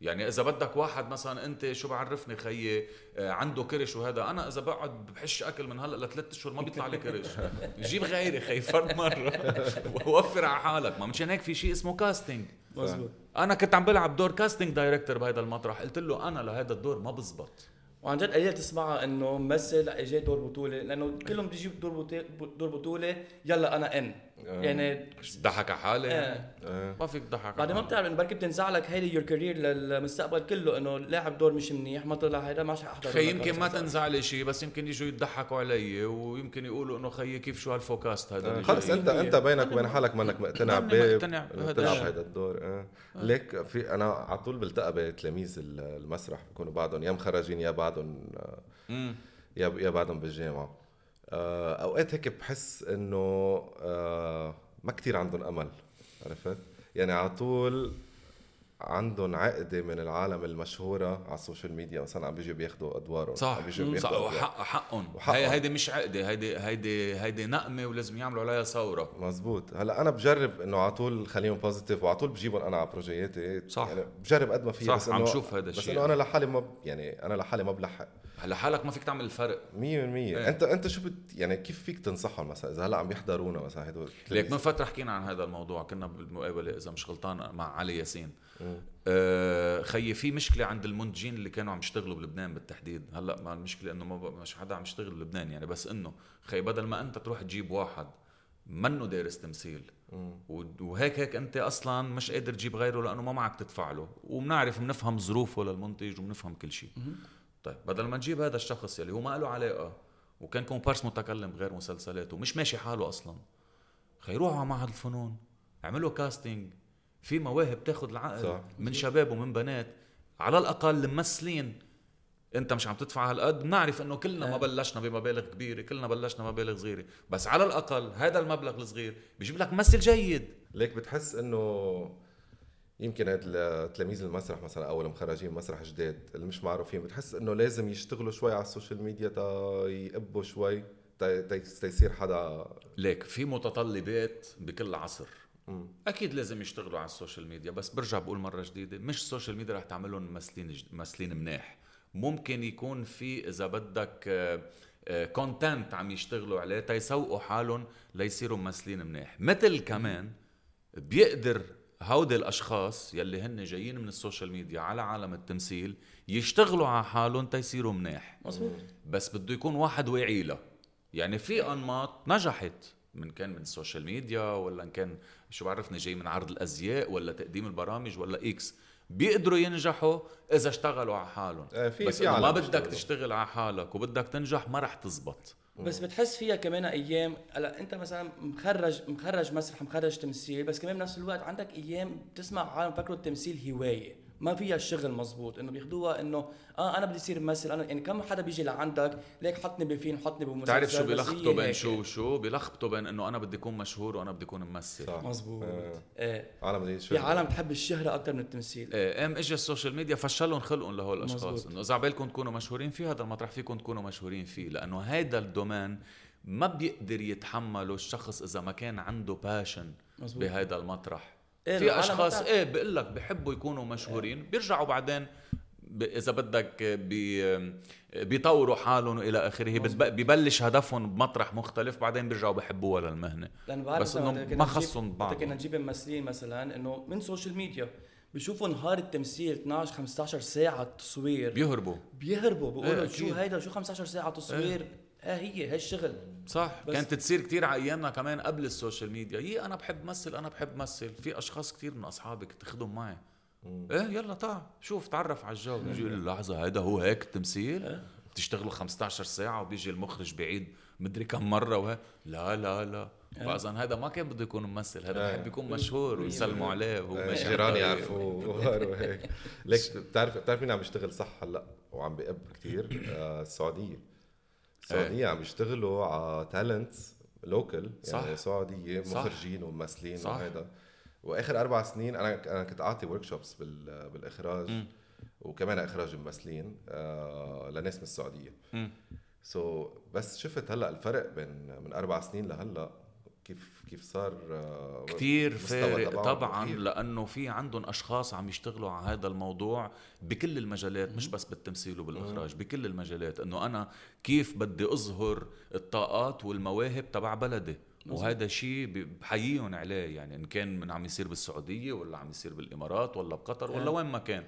يعني إذا بدك واحد مثلا أنت شو بعرفني خيي آه، عنده كرش وهذا أنا إذا بقعد بحش أكل من هلأ لثلاث أشهر ما بيطلع لي كرش. جيب غيري خي فرد مرة. ووفر على حالك. ما مشان هيك في شيء اسمه casting مزبوط أنا كنت عم بلعب دور casting director بهذا المطرح. قلت له أنا لهذا الدور ما بزبط. وعن جد قليل تسمعها إنه ممثل اجى دور بطولة لأنه كلهم بيجي دور بطولة دور بطولة يلا أنا إن. يعني ضحك على حالي يعني. آه. آه. ما فيك تضحك على بعدين ما. بتعرف إنه بركي بتنزع لك هيدي يور كارير للمستقبل كله إنه لاعب دور مش منيح ما طلع هيدا ما احضر خي يمكن ما تنزع لي شيء بس يمكن يجوا يضحكوا علي ويمكن يقولوا إنه خيي كيف شو هالفوكاست هذا اللي خلص. انت أنت بينك وبين حالك منك مقتنع ماني ب مقتنع بهذا تلعب الشيء. هذا الدور آه ليك في أنا على طول بلتقى بتلاميذ ال- المسرح بكونوا بعدهم يا مخرجين يا بعدهم آه،. يا يا بعدهم بالجامعة آه، أوقات هيك بحس إنه آه، ما كتير عندهم أمل عرفت يعني على طول عندهم عقدة من العالم المشهورة على السوشيال ميديا مثلا عم بيجوا بياخذوا ادوارهم صح عم بيجوا صح بياخذوا. وحق حقهم وحقهم. هي هيدي مش عقدة هيدي هيدي هيدي نقمة ولازم يعملوا عليها ثورة مزبوط هلأ أنا بجرب إنه على طول خليهم بوزيتيف وعلى طول بجيبهم أنا على بروجياتي صح. يعني بجرب قد ما في صح، بس عم شوف هذا بس الشيء. إنه أنا لحالي ما يعني أنا لحالي ما بلحق 100% هلا حالك ما فيك تعمل الفرق. إيه. انت أنت شو بت يعني كيف فيك تنصحهم مثلا؟ إذا هلأ عم يحضرونا مثلا هدول ليك من فترة حكينا عن هذا الموضوع كنا بالمقابلة إذا مش غلطان مع علي ياسين. آه خيي في مشكلة عند المنتجين اللي كانوا عم يشتغلوا بلبنان بالتحديد. هلأ ما المشكلة إنه ما مش حدا عم يشتغل بلبنان يعني بس إنه خي بدل ما أنت تروح تجيب واحد منه دارس تمثيل وهيك هيك أنت أصلا مش قادر تجيب غيره لأنه ما معك تدفع له. وبنعرف بنفهم ظروفه للمنتج وبنفهم كل شيء. طيب بدل ما نجيب هذا الشخص يلي هو ما له علاقة وكان كومبارس متكلم بغير مسلسلاته ومش ماشي حاله أصلا. خي روحوا على معهد الفنون اعملوا كاستنج في مواهب تاخذ العقل صح. من شباب ومن بنات على الأقل ممثلين. أنت مش عم تدفع هالقد؟ بنعرف إنه كلنا ما بلشنا بمبالغ كبيرة كلنا بلشنا مبالغ صغيرة. بس على الأقل هذا المبلغ الصغير بيجيب لك ممثل جيد. ليك بتحس إنه يمكن هاد تلاميذ المسرح مثلا أو المخرجين مسرح جداد اللي مش معروفين بتحس إنه لازم يشتغلوا شوي على السوشيال ميديا تا يقبوا شوي تا تا- تا يصير حدا ليك في متطلبات بكل عصر. أكيد لازم يشتغلوا على السوشيال ميديا بس برجع بقول مرة جديدة مش السوشيال ميديا رح تعملهم ممثلين جد- ممثلين مناح. ممكن يكون في إذا بدك content عم يشتغلوا عليه تيسوقوا حالهم ليصيروا ممثلين مناح. مثل كمان بيقدر هودي الأشخاص يلي هن جايين من السوشيال ميديا على عالم التمثيل يشتغلوا على حالهم تيصيروا مناح مزبوط بس بده يكون واحد واعي لها يعني في أنماط نجحت من كان من السوشيال ميديا ولا إن كان شو بعرفني جاي من عرض الأزياء ولا تقديم البرامج ولا X بيقدروا ينجحوا إذا اشتغلوا على حالهم. آه، في- بس في ما بدك. تشتغل على حالك وبدك تنجح ما رح تزبط. بس بتحس فيها كمان أيام هلأ أنت مثلا مخرج مخرج مسرح مخرج تمثيل بس كمان بنفس الوقت عندك أيام بتسمع عالم فكروا التمثيل هواية. ما فيها الشغل مزبوط. إنه بياخدوها إنه آه أنا بدي أصير ممثل. أنا يعني كم حدا بيجي لعندك ليك حطني بفيلم حطني بمسلسل بتعرف شو بيلخبطوا بين. شو وشو؟ بيلخبطوا بين إنه أنا بدي أكون مشهور وأنا بدي أكون ممثل. صح. مزبوط. آه. إيه. عالم بدي في عالم تحب الشهرة أكثر من التمثيل. إيه. قام اجى السوشيال ميديا فشلهم خلقهم لهول الأشخاص. إنه إذا عبالكم تكونوا مشهورين فيه هذا المطرح فيكم تكونوا مشهورين فيه. لأنه هيدا ال domaine ما بيقدر يتحمله الشخص إذا ما كان عنده passion مزبوط. بهيدا المطرح. إيه، في أشخاص. إيه بقول لك بحبوا يكونوا مشهورين. بيرجعوا بعدين ب- إذا بدك بي بيطوروا حالهم والى آخره. بتب- ببلش هدفهم بمطرح مختلف بعدين بيرجعوا بحبوها للمهنة. بس إنه ما خصهم بعض كنا نجيب ممثلين مثلا إنه من social media بشوفوا نهار التمثيل 12 15 ساعة تصوير بيهربوا. بيهربوا بيقولوا إيه، شو. هيدا شو 15 ساعة تصوير؟ آه هي هي الشغل. صح. كانت تصير كتير على أيامنا كمان قبل ال social media. يي أنا بحب مثل أنا بحب مثل. في أشخاص كتير من أصحابك تاخدهم معي. إيه يلا تعال شوف تعرف على الجو. يجي يقول لي لحظة هيدا هو هيك التمثيل بتشتغلوا 15 ساعة وبيجي المخرج بعيد مدري كم مرة وه... لا لا لا. فإذا هذا ما كان بده يكون ممثل هذا بحب يكون مشهور ويسلموا عليه وهو ماشي على جيران الطريق. يعرفوه وهيك. ليك بتعرف بتعرف مين عم يشتغل صح هلأ؟ وعم بيقب كثير آه السعودية. السعوديه عم يشتغلوا على talents local صح. يعني سعوديه. مخرجين وممثلين. وهذا وآخر أربع سنين أنا أنا كنت أعطي workshops بالإخراج مم. وكمان إخراج ممثلين آه لناس من السعودية. سو so, بس شفت هلأ الفرق بين من أربع سنين لهلأ كيف كيف صار آه مستوى فارق طبعا كتير. لأنه في عندهم أشخاص عم يشتغلوا على هذا الموضوع بكل المجالات مش بس بالتمثيل وبالإخراج بكل المجالات إنه أنا كيف بدي أظهر الطاقات والمواهب تبع بلدي؟ وهذا شيء بحييهم عليه يعني إن كان من عم يصير بالسعودية ولا عم يصير بالإمارات ولا بقطر ولا. وين ما كان.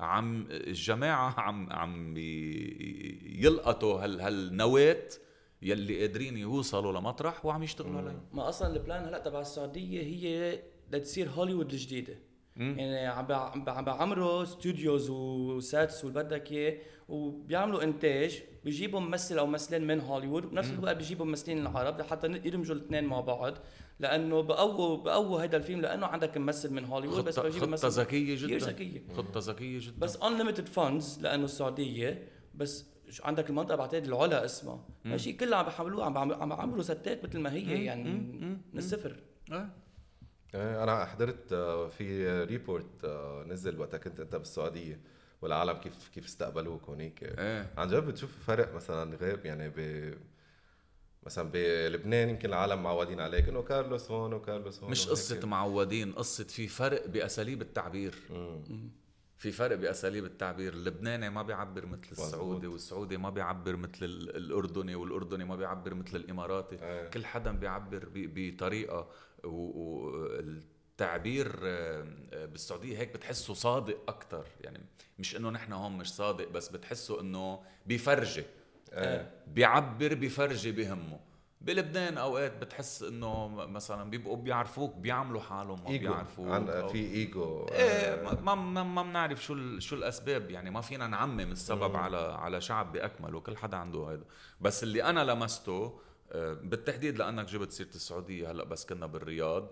عم الجماعة عم عم يلقطوا هال هالنواة يلي قادرين يوصلوا لمطرح وعم يشتغلوا عليها ما أصلا ال plan هلأ تبع السعودية هي لتصير هوليوود الجديدة. يعني عم بع- عم بع- عم بعمروا studios و sets واللي بدك إياه وبيعملوا إنتاج بيجيبوا ممثل أو ممثلين من هوليوود وبنفس الوقت بيجيبوا ممثلين العرب لحتى يدمجوا الاثنين مع بعض. لأنه بقووا بقووا هذا الفيلم لأنه عندك ممثل من هوليوود بس بجيب خطة ممثل. كثير جدا. ذكية. خطة ذكية جدا. بس unlimited funds لأنه السعودية بس عندك المنطقة بعتقد العلا اسمها. هالشيء كله عم بيحملوه عم عم بعملوا sets مثل ما هي يعني من الصفر. آه. إيه، أنا حضرت آه، في report آه، نزل وقتها كنت أنت بالسعودية والعالم كيف كيف استقبلوك هونيك. إيه عن جد بتشوف فرق مثلا غير يعني ب مثلا بلبنان يمكن العالم معودين عليك إنه كارلوس هون وكارلوس هون مش. قصة معودين قصة في فرق بأساليب التعبير. مم. في فرق بأساليب التعبير اللبناني ما بيعبر مثل. السعودي والسعودي ما بيعبر مثل ال- الأردني والأردني ما بيعبر مثل الإماراتي إيه. كل حدا بيعبر ب- بطريقة والتعبير بالسعودية هيك بتحسه صادق أكتر يعني مش إنه نحن هون مش صادق بس بتحسه إنه بيفرجي إيه. بيعبر بفرجي بهمه بلبنان أوقات بتحس إنه مثلا بيبقوا بيعرفوك بيعملوا حالهم ما ايجو بيعرفوك. أو- في ايجو إيه ما- ما ما ما بنعرف شو ال- شو الأسباب يعني ما فينا نعمم السبب مم. على على شعب باكمله كل حدا عنده هذا بس اللي أنا لمسته آه، بالتحديد لأنك جبت سيرة السعودية هلأ بس كنا بالرياض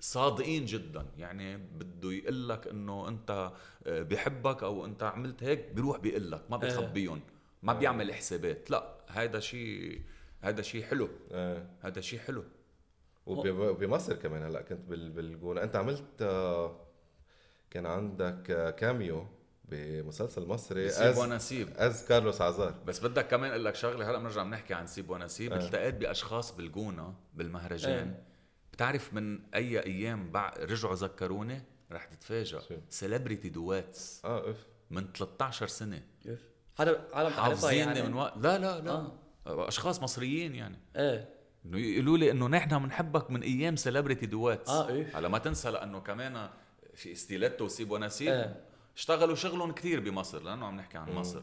صادقين جدا. يعني بده يقول لك إنه أنت آه، بحبك أو أنت عملت هيك بيروح بيقول لك ما بخبيهم ما بيعمل حسابات لأ هذا شيء هذا شيء حلو. إيه. هذا شيء حلو. وب- وبمصر كمان هلا كنت بال- بالجونة. أنت عملت آه، كان عندك آه، cameo بمسلسل مصري سيب. ونسيب as كارلوس عزار بس بدك كمان أقول لك شغلة هلا بنرجع بنحكي عن سيب ونسيب آه. التقيت بأشخاص بالجونة بالمهرجان. آه. بتعرف من أي أيام بع... رجعوا ذكروني؟ رح تتفاجئ. شو؟ Celebrity Duets آه إف. من 13 سنة. كيف؟ هذا عالم حافظيني يعني من وقت لا لا لا. آه. أشخاص مصريين يعني إيه إنه يقولوا لي إنه نحن بنحبك من أيام Celebrity Duets آه، إيه. هلا ما تنسى لأنه كمان في ستيلاتو وسيب ونسيب إيه. اشتغلوا شغلهم كتير بمصر لأنه عم نحكي عن مصر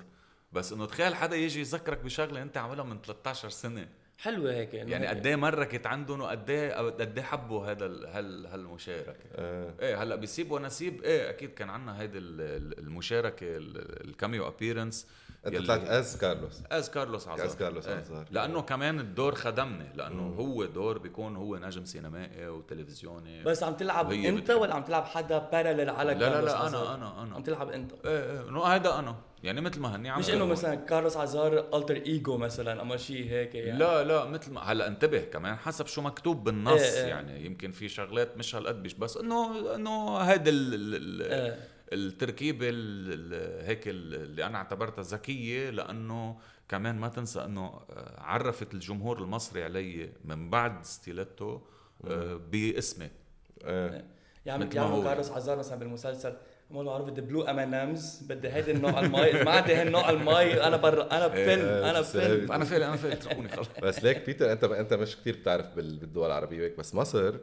بس إنه تخيل حدا يجي يذكرك بشغلة أنت عاملها من 13 سنة حلوة هيك يعني هيك. قد إيه مركت عندهم وقد إيه قد إيه حبوا هذا ال- هال هالمشاركة آه. إيه هلأ بيسيب ونسيب إيه أكيد كان عندنا هيدي ال- ال- المشاركة ال- ال cameo appearance انت طلعت as كارلوس as كارلوس عزار. as كارلوس إيه. عزار. لأنه كمان الدور خدمني لأنه هو دور بيكون هو نجم سينمائي وتلفزيوني. بس عم تلعب أنت بت- ولا عم تلعب حدا parallel على لا لا كارلوس لا عزار؟ أنا أنا أنا. عم تلعب أنت. إيه إيه. إنه هذا أنا. يعني مثل ما هني عم مش إنه. مثلا كارلوس عزار alter ego مثلا اما شيء هيك يعني. لا لا مثل ما هلا انتبه كمان حسب شو مكتوب بالنص إيه، إيه. يعني. يمكن في شغلات مش هالقد بس انه إنه هذا ال- ال- ال- إيه. التركيبة ال- ال- هيك ال- اللي أنا اعتبرتها ذكية لأنه كمان ما تنسى إنه آه، عرفت الجمهور المصري علي من بعد ستيلاتو آه، باسمي. إيه يعني مثل ما بيعملوا هو. كارلوس عزار مثلا بالمسلسل. عملوا عرف بدي blue M&M's بدي هيدي النوع المي اذا ما عندي هالنوع المي أنا برا أنا بفيلم إيه، أنا بس بفيلم. أنا فيلي أنا فيلي اتركوني خلص بس ليك بيتر أنت أنت مش كتير بتعرف بال- بالدول العربية بس مصر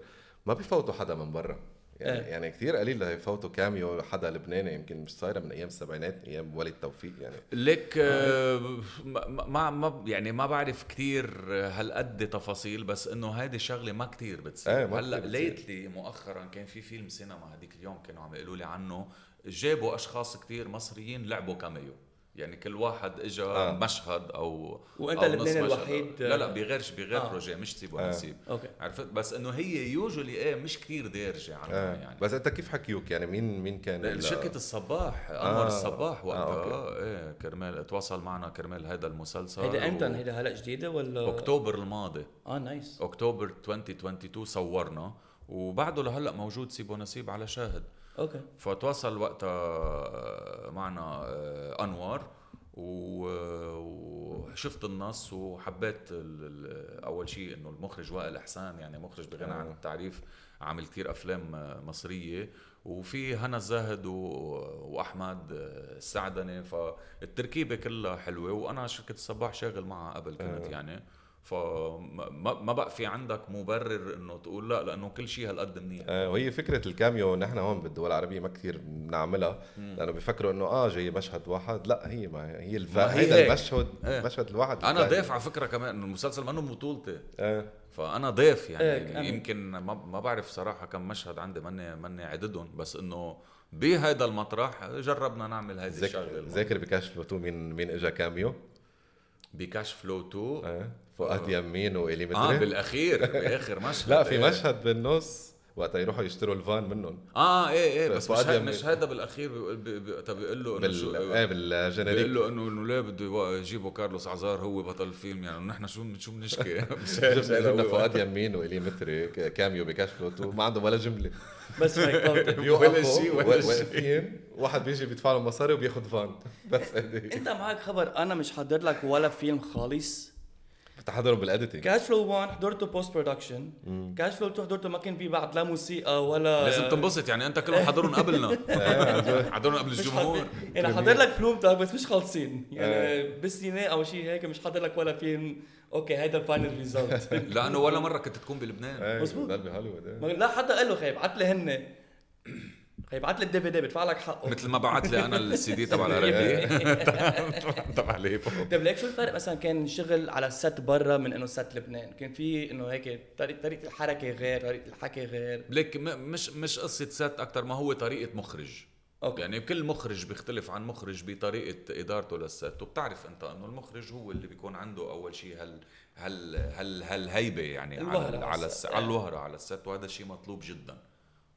ما بيفوتوا حدا من برا. يعني إيه. يعني كثير قليل اللي يفوتوا cameo حدا لبناني يمكن مش صايرة من أيام السبعينات أيام وليد توفيق يعني ليك آه، ما ما ما يعني ما بعرف كثير هالقد تفاصيل بس إنه هيدي الشغله ما كثير بتصير ما هلأ. lately مؤخرا كان في فيلم سينما هذيك اليوم كانوا عم يقولوا لي عنه جابوا أشخاص كثير مصريين لعبوا cameo يعني كل واحد اجى آه. آه. مشهد أو وأنت أو اللبناني. الوحيد- لا لا بغيرش بغير آه. آه. projet مش سيب آه. ولا نسيب أوكي عرفت بس إنه هي usually إيه مش كتير دارجة عنها آه. يعني بس أنت كيف حكيوك يعني مين مين كان شركة الصباح انور آه. آه. الصباح آه، وقتها أوكي. آه إيه كرمال تواصل معنا كرمال هذا المسلسل هيدا إمتى و- هيدا هلأ جديدة ولا أكتوبر الماضي آه nice أكتوبر 2022 صورنا وبعده لهلأ موجود سيبو نسيب على شاهد أوكي فتواصل وقتها آه، معنا آه، أنور وشفت النص وحبيت أول شيء إنه المخرج وائل إحسان يعني مخرج بغنى عن. التعريف عامل كتير أفلام آه، مصرية وفي هنا الزاهد. وأحمد السعدني فالتركيبة كلها حلوة وأنا شركه الصباح شاغل معها قبل كنت. يعني فما ما بقى في عندك مبرر إنه تقول لا لأنه كل شيء هالقد منيح آه وهي فكرة الكاميو نحن هون بالدول العربية ما كثير بنعملها لأنه بيفكروا إنه آه جاي مشهد واحد لا هي ما هي الف... ما هي هيدا. المشهد إيه. المشهد الواحد أنا. ضيف على فكرة كمان إنه المسلسل منه بطولتي آه. فأنا ضيف يعني, كمان. يمكن ما, ما بعرف صراحة كم مشهد عندي ماني ماني عددهم بس إنه بهذا المطرح جربنا نعمل هذه الشغلة ذا Cash Flow two مين مين اجى cameo ب Cash Flow 2 آه. فؤاد يمين وإلي آه مدري بالأخير باخر مشهد لا في. مشهد بالنص وقت يروحوا يشتروا الفان منهم. آه إيه إيه بس مش, هي-. مش هذا بالأخير بيقول بي- بي- طب بيقول له إنه بال شو إيه بيقول بال générique له انه إنه ليه بده يجيبوا كارلوس عزار هو بطل الفيلم يعني نحن شو شو بنشكي؟ جبنا. فؤاد يمين وإلي متري cameo ب Cash Flow 2 ما عندهم ولا جملة. بس ولا شيء، ولا شيء. واحد بيجي بيدفع له مصاري وبياخذ فان. بس انت معك خبر أنا مش حضر لك ولا فيلم خالص. تحضرهم بال editing Cash Flow 1 حضرته post production Cash Flow 2 حضرته ما كان في بعد لا موسيقى ولا لازم تنبسط يعني انت كلهم حضرهم قبلنا. حضرهم قبل الجمهور. يعني حضر لك فلومتك بس مش خالصين. يعني بالسينما أو شيء هيك مش حضر لك ولا فيلم. أوكي هيدا ال final result لأنه ولا مرة كنت تكون بلبنان. بهوليوود إيه. لا حدا قال له خي ابعت لي هن. خي ابعت لي ال DVD بدفع لك حقه. مثل ما بعت لي أنا السي دي تبع العربي تبع ليبو طيب ليك شو الفرق مثلا؟ كان شغل على ال set برا من إنه set لبنان. كان في إنه هيك طريقه طريقة الحركة غير طريقة الحكي غير. ليك مش مش قصة set أكثر ما هو طريقة مخرج. أوكي. يعني كل مخرج بيختلف عن مخرج بطريقة إدارته لل set وبتعرف أنت إنه المخرج هو اللي بيكون عنده أول شيء هال هال هال هالهيبة يعني على. على الوهرة على ال set وهذا الشيء مطلوب جدا.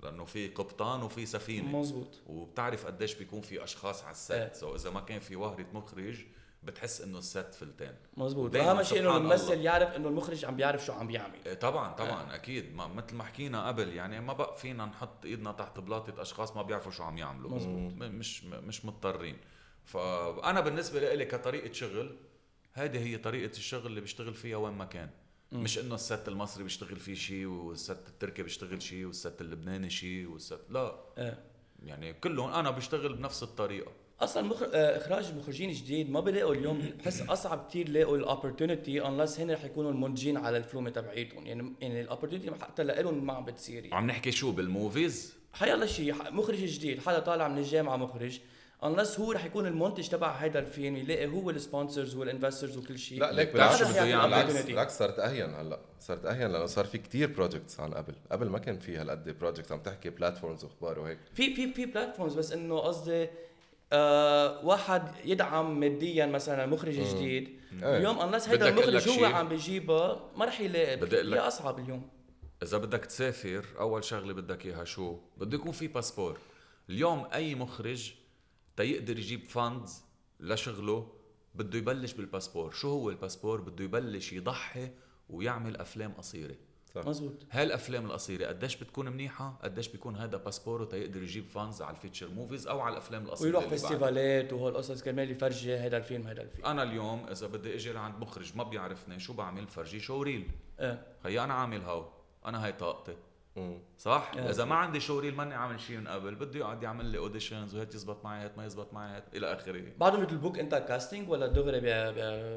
لأنه في قبطان وفي سفينة. مزبوط وبتعرف قديش بيكون في أشخاص على إيه. ال set so إذا ما كان في وهرة مخرج بتحس إنه ال set فلتان. مزبوط وأهم شيء إنه الممثل. يعرف إنه المخرج عم بيعرف شو عم بيعمل. إيه طبعا طبعا أكيد. ما مثل ما حكينا قبل يعني ما بقى فينا نحط إيدنا تحت بلاطة أشخاص ما بيعرفوا شو عم يعملوا. مزبوط. مش مش مضطرين. فانا بالنسبة لي كطريقة شغل هذه هي طريقة الشغل اللي بيشتغل فيها وين ما كان. مش انه ال set المصري بيشتغل فيه شيء وال set التركي بيشتغل شيء وال set اللبناني شيء وال set لا. إيه. يعني كلهم أنا بشتغل بنفس الطريقة. أصلا مخر... آه، إخراج مخرجين جديد ما بلاقوا اليوم بحس أصعب كثير لاقوا ال opportunity unless هن رح يكونوا المنتجين على الفلومه تبعيتهم يعني يعني ال opportunity حتى لهم ما عم بتصير يعني. عم نحكي شو بال movies حيلا شيء مخرج جديد حدا طالع من الجامعة مخرج unless هو رح يكون المنتج تبع هيدا الفيلم يلاقي هو ال sponsors وال investors وكل شيء لا ليك بالعكس بده يعمل؟ بالعكس. بالعكس صارت أهين هلأ صارت أهين لأنه صار في كتير projects عن قبل قبل ما كان في هالقد projects عم تحكي platforms وأخبار وهيك في في في platforms بس إنه قصدي آه واحد يدعم ماديا مثلا مخرج جديد إيه. اليوم unless هيدا المخرج هو؟ عم بيجيبها ما رح يلاقي. هي أصعب اليوم إذا بدك تسافر أول شغلة بدك إياها شو بده يكون في باسبور اليوم أي مخرج تيقدر يجيب funds لشغله بده يبلش بالباسبور. شو هو الباسبور؟ بده يبلش يضحي ويعمل أفلام قصيرة. مزبوط هالافلام القصيرة قديش بتكون منيحة؟ قديش بيكون هذا باسبوره تيقدر يجيب funds على ال feature movies أو على الأفلام القصيرة ويروح. فيستيفالات وهول القصص كرمال يفرجي هذا الفيلم هذا الفيلم. أنا اليوم إذا بدي إجي لعند مخرج ما بيعرفني شو بعمل فرجيه showreel إيه هي أنا عامل هاو. أنا هاي طاقتي. صح؟ إذا ما عندي showreel ماني عامل شيء من قبل بده يقعد يعمل لي auditions وهات يزبط معي هات ما يزبط معي هات إلى آخره بعدهم بيطلبوك أنت casting ولا دغري ب-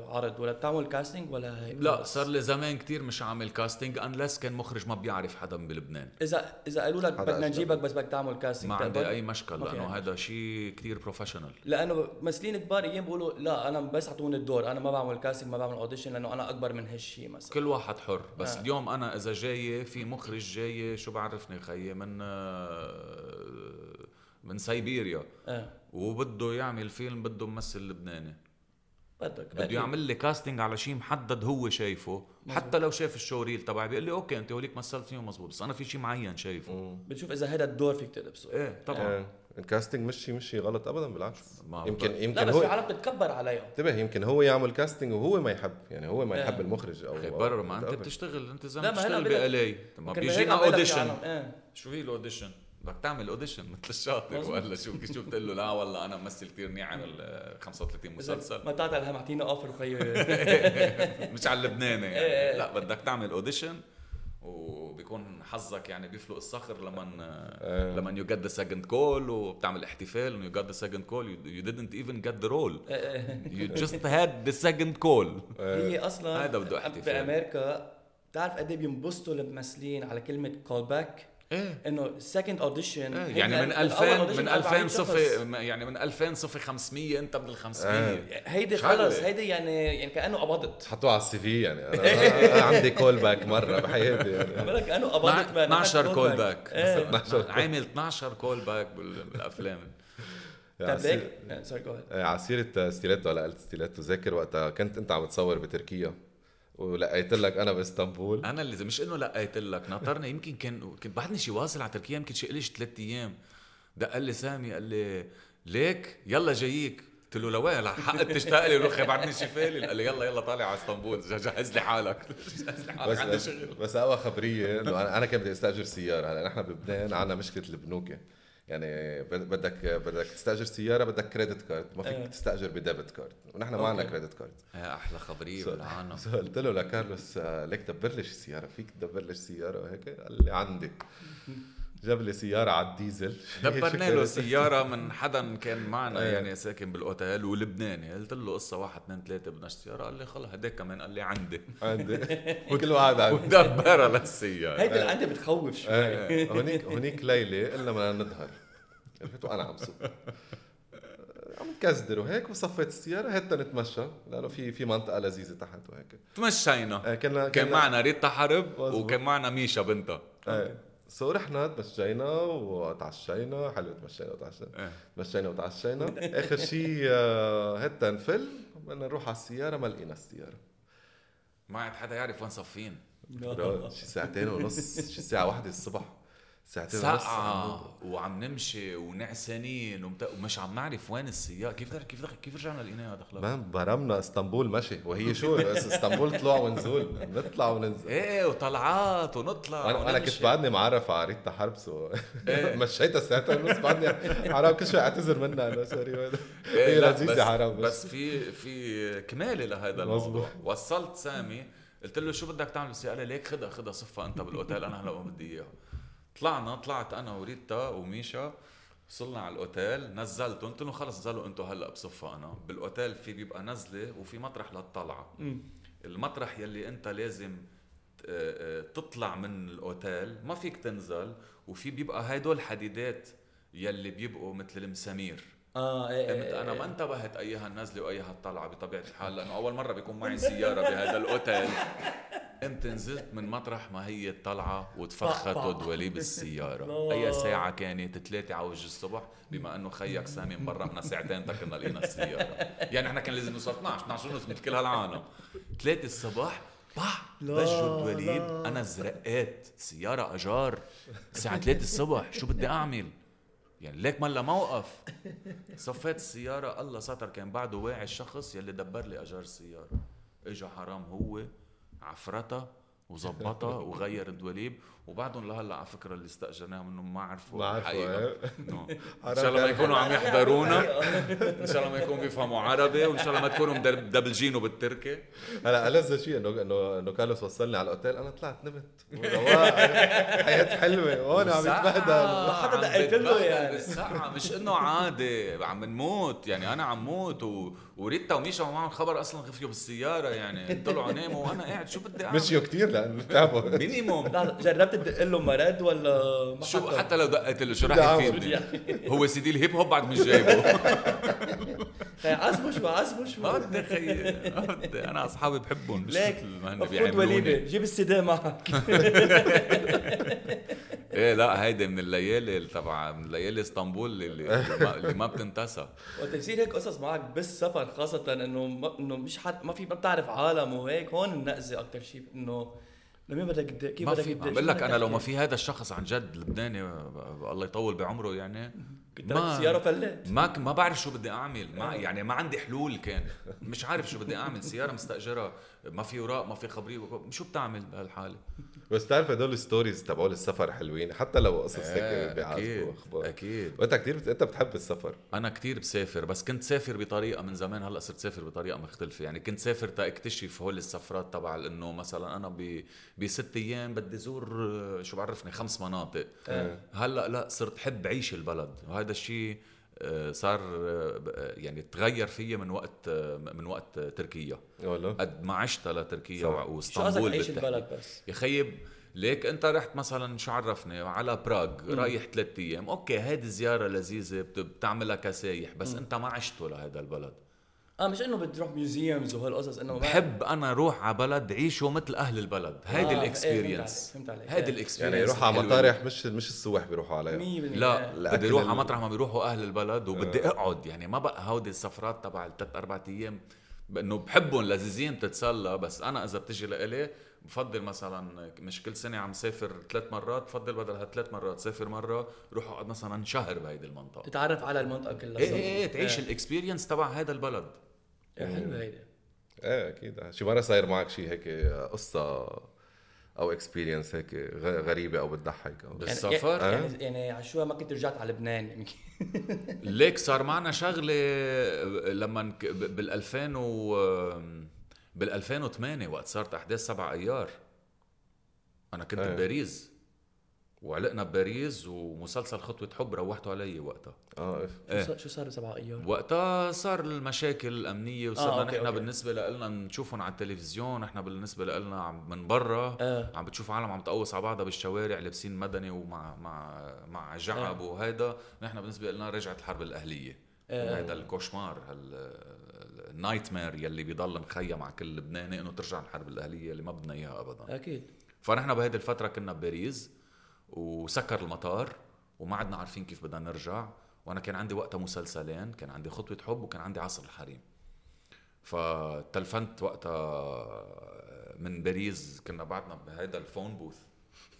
بعرض ولا بتعمل casting ولا هيك لا صار لي زمان كتير مش عامل casting unless كان مخرج ما بيعرف حدا بلبنان اذا إذا قالوا لك بدنا. نجيبك بس بدك تعمل casting ما عندي تقبل؟ أي مشكل لأنه هذا شيء كتير professional لأنه ممثلين كبار أيام بيقولوا لا أنا بس أعطوني الدور أنا ما بعمل casting ما بعمل audition لأنه أنا أكبر من هالشيء مثلا كل واحد حر بس آه. اليوم أنا إذا جاي في مخرج شو بعرفني خيي من من سيبيريا آه. وبده يعمل فيلم بده ممثل لبناني. بدك بده يعمل لي casting على شيء محدد هو شايفه. حتى لو شاف ال showreel تبعي بيقول لي أوكي أنت هوليك مثلت فيه مزبوط بس أنا في شيء معين شايفه. بتشوف إذا هذا الدور فيك تلبسه. إيه طبعا. آه، ال casting مش شيء مش شيء غلط ابدا بالعكس. يمكن ب- لا يمكن بس في هو عالم بتتكبر عليهم انتبه يمكن هو يعمل casting وهو ما يحب يعني هو ما يحب آه. المخرج أو برا ما أنت. بتشتغل أنت هلا بتشتغل بالي ما بيجينا audition إيه شو هي ال audition؟ بدك تعمل audition مثل الشاطر. ولا شو شو بتقول له؟ لا والله أنا ممثل كثير منيح عامل آه، 35 مسلسل. ما تعطي لها معطينا offer وخي مش على اللبناني إيه. يعني لا بدك تعمل audition وبيكون حظك يعني بيفلق الصخر لما آه. لما you get the second call وبتعمل احتفال انه you get the second call you didn't even get the role. you just had the second call. هي أصلا هذا بده احتفال. بامريكا بتعرف قد إيه بينبسطوا الممثلين على كلمة call back إيه. إنه second audition إيه، يعني من 2000 من 2000 صفي يعني من 2000 صفي 500 أنت من ال 500 هيدي شغلة. خلص هيدي يعني يعني كأنه قبضت. حطوه على ال CV يعني. أنا أنا عندي call back مرة بحياتي يعني. عملك كأنه قبضت بقى. 12 call back إيه. عامل 12 call back بال- بالأفلام. على ليك سيرة- sorry جو آه، على سيرة ستيلاتو هلا قلت ستيلاتو ذاكر وقتها كنت أنت عم تصور بتركيا؟ ولقيت لك أنا بإسطنبول. أنا اللي مش إنه لقيت لك ناطرني يمكن كان كنت بعدني شي واصل على تركيا يمكن شي ليش ثلاث أيام. دق لي سامي قال لي ليك؟ يلا جاييك قلت له لوين؟ حق تشتاق لي روحي بعدني شي فالل. قال لي يلا يلا طالع على إسطنبول. جهز لي حالك. جهز لي حالك بس عندي شغل. بس أقوى خبرية إنه أنا كان بدي أستأجر سيارة. هلا نحن بلبنان عندنا مشكلة البنوكة. يعني بد- بدك بدك تستأجر سيارة بدك credit card ما إيه. فيك تستأجر ب debit card ونحن ما عندنا. credit card يا أحلى خبرية بالعالم. so قلت له لكارلوس آه، ليك دبر لي سيارة؟ فيك تدبر لي سيارة؟ وهيك قال لي عندي. جاب لي سيارة على الديزل. دبرنا له سيارة من حدا كان معنا إيه. يعني ساكن بالأوتيل ولبناني. قلت له قصة واحد اثنين ثلاثة بدنا سيارة. قال لي خلص هداك كمان. قال لي عندي. عندي. كل واحد عندي. ودبرها للسيارة. هيدي اللي عندي بتخوف شوي. إيه. هونيك هونيك ليلة قلنا بدنا نظهر. عرفت وأنا عم سوق عم تكزدر وهيك وصفيت السيارة هات نتمشى. لأنه في في منطقة لذيذة تحت وهيك. تمشينا. آه، كنا كان معنا ريتا حرب. وكان معنا ميشا بنتها إيه سو رحنا تمشينا وتعشينا. حلو تمشينا وتعشينا. إيه. تمشينا وتعشينا. آخر شيء آه، هات نفل. بدنا نروح على السيارة ما لقينا السيارة. ما عاد حدا يعرف وين صفين شي ساعتين ونص شي الساعة واحدة الصبح. ساعتين سقعة وعم نمشي ونعسانين ومت- ومش عم نعرف وين السيارة. كيف كيف كيف رجعنا لقيناها دخلها برمنا اسطنبول مشي. وهي شو؟ اسطنبول طلوع ونزول. نطلع وننزل. إيه وطلعات ونطلع وأنا أنا كنت. بعدني معرف على ريتا حرب so إيه. مشيتها ساعتين ونص. بعدني حرام كل شوي اعتذر منها. أنا sorry. إيه، هي لذيذة بس- حرام بس في في كمالة لهذا الموضوع. وصلت سامي قلت له شو بدك تعمل لي ليك خدها خدها صفها أنت بالأوتيل. أنا هلا ما بدي إياها. طلعنا طلعت أنا وريتا وميشا وصلنا على الأوتيل نزلت قلت لهم خلص نزلوا أنتم هلأ بصفها أنا. بالأوتيل في بيبقى نزلة وفي مطرح للطلعة. المطرح يلي أنت لازم آه، آه، تطلع من الأوتيل ما فيك تنزل وفي بيبقى هدول حديدات يلي بيبقوا مثل المسامير. آه إيه قمت إيه أنا ما انتبهت أيها النزله وايها الطلعة بطبيعة الحال لأنه أول مرة بيكون معي سياره بهذا الأوتيل. قمت نزلت من مطرح ما هي الطلعة وتفختوا دواليب السياره أي ساعة كانت؟ ثلاثة على وجه الصبح بما أنه خيك سامي من برا من ساعتين تكنا لقينا السيارة. يعني إحنا كان لازم نوصل 12 12 ونص مثل كل هالعالم. ثلاثة الصبح بح بجوا الدواليب أنا زرقات سيارة أجار. الساعة 3 الصبح شو بدي أعمل؟ يعني ليك ملا موقف. صفيت السيارة الله ستر كان بعده واعي الشخص يلي دبر لي أجار السيارة. إجا حرام هو عفرتها وظبطها وغير الدواليب وبعدهم لهلا على فكرة اللي استأجرناهم انهم ما عرفوا ما عرفوا،. إيه. إن شاء الله ما يكونوا عم يحضرونا. إن شاء الله ما يكونوا بيفهموا عربي وإن شاء الله ما تكونوا مدب- دبلجينه بالتركي هلا ألذ شيء إنه إنه إنه كارلوس وصلني على الأوتيل. أنا طلعت نمت. حياة حلوة. هون عم يتبهدل. حدا دقيت له يعني. بالساعة. مش إنه عادي. عم نموت. يعني أنا عم موت. و... وريتا وميشا معهم خبر أصلا غفيوا بالسيارة. يعني طلعوا ناموا. وأنا قاعد شو بدي أعمل؟ مشيوا كثير لأنه تعبوا minimum. جربت تدق له مرد ولا ما شو؟ حتى لو دقت له شو رح. يفيدني هو سيدي الهيب هوب بعد مش جايبه. خي عزموا شو عزموا شو بدي خيي أنا أصحابي بحبهم مش ليك بيعملوني. وليده جيب السي دي معك. إيه لا هيدي من الليالي تبع من ليالي اسطنبول اللي, اللي, ما, اللي ما بتنتسى وقت يصير هيك قصص معك بالسفر خاصة إنه ما إنه مش حد ما في ما بتعرف عالم وهيك هون النقزة أكثر شيء إنه لمين بدك تد- كيف ما بدك شو بقول لك أنا لو ما؟ في هذا الشخص عن جد لبناني الله يطول بعمره يعني كنت تركت السيارة فلت. ما ما بعرف شو بدي أعمل. ما يعني ما عندي حلول كان. مش عارف شو بدي أعمل. سيارة مستأجرة ما في أوراق ما في خبريه شو بتعمل بهالحالة؟ بس تعرف هدول ال stories تبعول السفر حلوين حتى لو قصص هيك بيعذبوا أخبار أكيد وأنت كثير بت... أنت بتحب السفر. أنا كتير بسافر بس كنت سافر بطريقة من زمان هلأ صرت سافر بطريقة مختلفة. يعني كنت سافر تاكتشف هول السفرات تبع إنه مثلا أنا ب بست أيام بدي زور آه، شو بعرفني خمس مناطق. آه. هلأ لا صرت حب عيش البلد. وهذا الشيء آه، صار آه، ب- آه، يعني تغير فيا من وقت آه، من وقت تركيا. والله. قد ما عشت لتركيا صح. شو قصدك واسطنبول. البلد بس؟ يا خيب ليك انت رحت مثلا شو عرفني على براغ رايح ثلاث أيام. okay هيدي زيارة لذيذة بت- بتعملها كسايح بس أنت ما عشته لهذا البلد. آه مش إنه بتروح museums وهالقصص إنه بحب أنا روح على بلد عيشه مثل أهل البلد. آه، هيدي إيه، ال experience فهمت عليك، فهمت عليك. هيدي إيه. ال experience يعني يروح على مطارح مش مش السواح بيروحوا عليها. 100% لا الأكل بدي أروح على مطرح ما بيروحوا أهل البلد وبدي أقعد. يعني ما بقى هودي السفرات تبع الثلاث أربع أيام. إنه بحبهم لذيذين بتتسلى. بس أنا إذا بتجي لإلي بفضل مثلا مش كل سنة عم سافر ثلاث مرات بفضل بدل هالثلاث مرات سافر مرة روح أقعد مثلا شهر بهيدي المنطقة. تتعرف على المنطقة كلها. إيه إيه إيه تعيش ال experience تبع هذا البلد. إيه، حلوة هيدي. إيه أكيد. شي مره صاير معك شيء هيك قصة أو experience هيك غ- غريبة أو بتضحك أو بس- بالسفر؟ يعني يعني, يعني على شو ما كنت رجعت على لبنان يعني. ليك صار معنا شغلة لما نك- بال 2000 و بال 2008 وقت صارت أحداث سبع أيار. أنا كنت إيه. بباريس. وعلقنا بباريس ومسلسل خطوة حب روحتوا علي وقتها آه. إيه. شو صار- شو صار بسبع أيار؟ وقتها صار المشاكل الأمنية وصرنا آه، okay، نحن okay. بالنسبة لنا نشوفهم على التلفزيون نحن بالنسبة لنا من برا آه. عم بتشوف عالم عم تقوص على بعضها بالشوارع لابسين مدني ومع مع مع جعب آه. وهيدا نحن بالنسبة لنا رجعت الحرب الأهلية آه. هذا ال cauchemar ال nightmare يلي بيضل مخيم على كل لبناني إنه ترجع الحرب الأهلية اللي ما بدنا إياها ابدا أكيد فنحن بهيدي الفترة كنا بباريس وسكر المطار وما عدنا عارفين كيف بدنا نرجع وأنا كان عندي وقتها مسلسلين كان عندي خطوة حب وكان عندي عصر الحريم فتلفنت وقتها من باريس كنا بعدنا بهيدا الفون بوث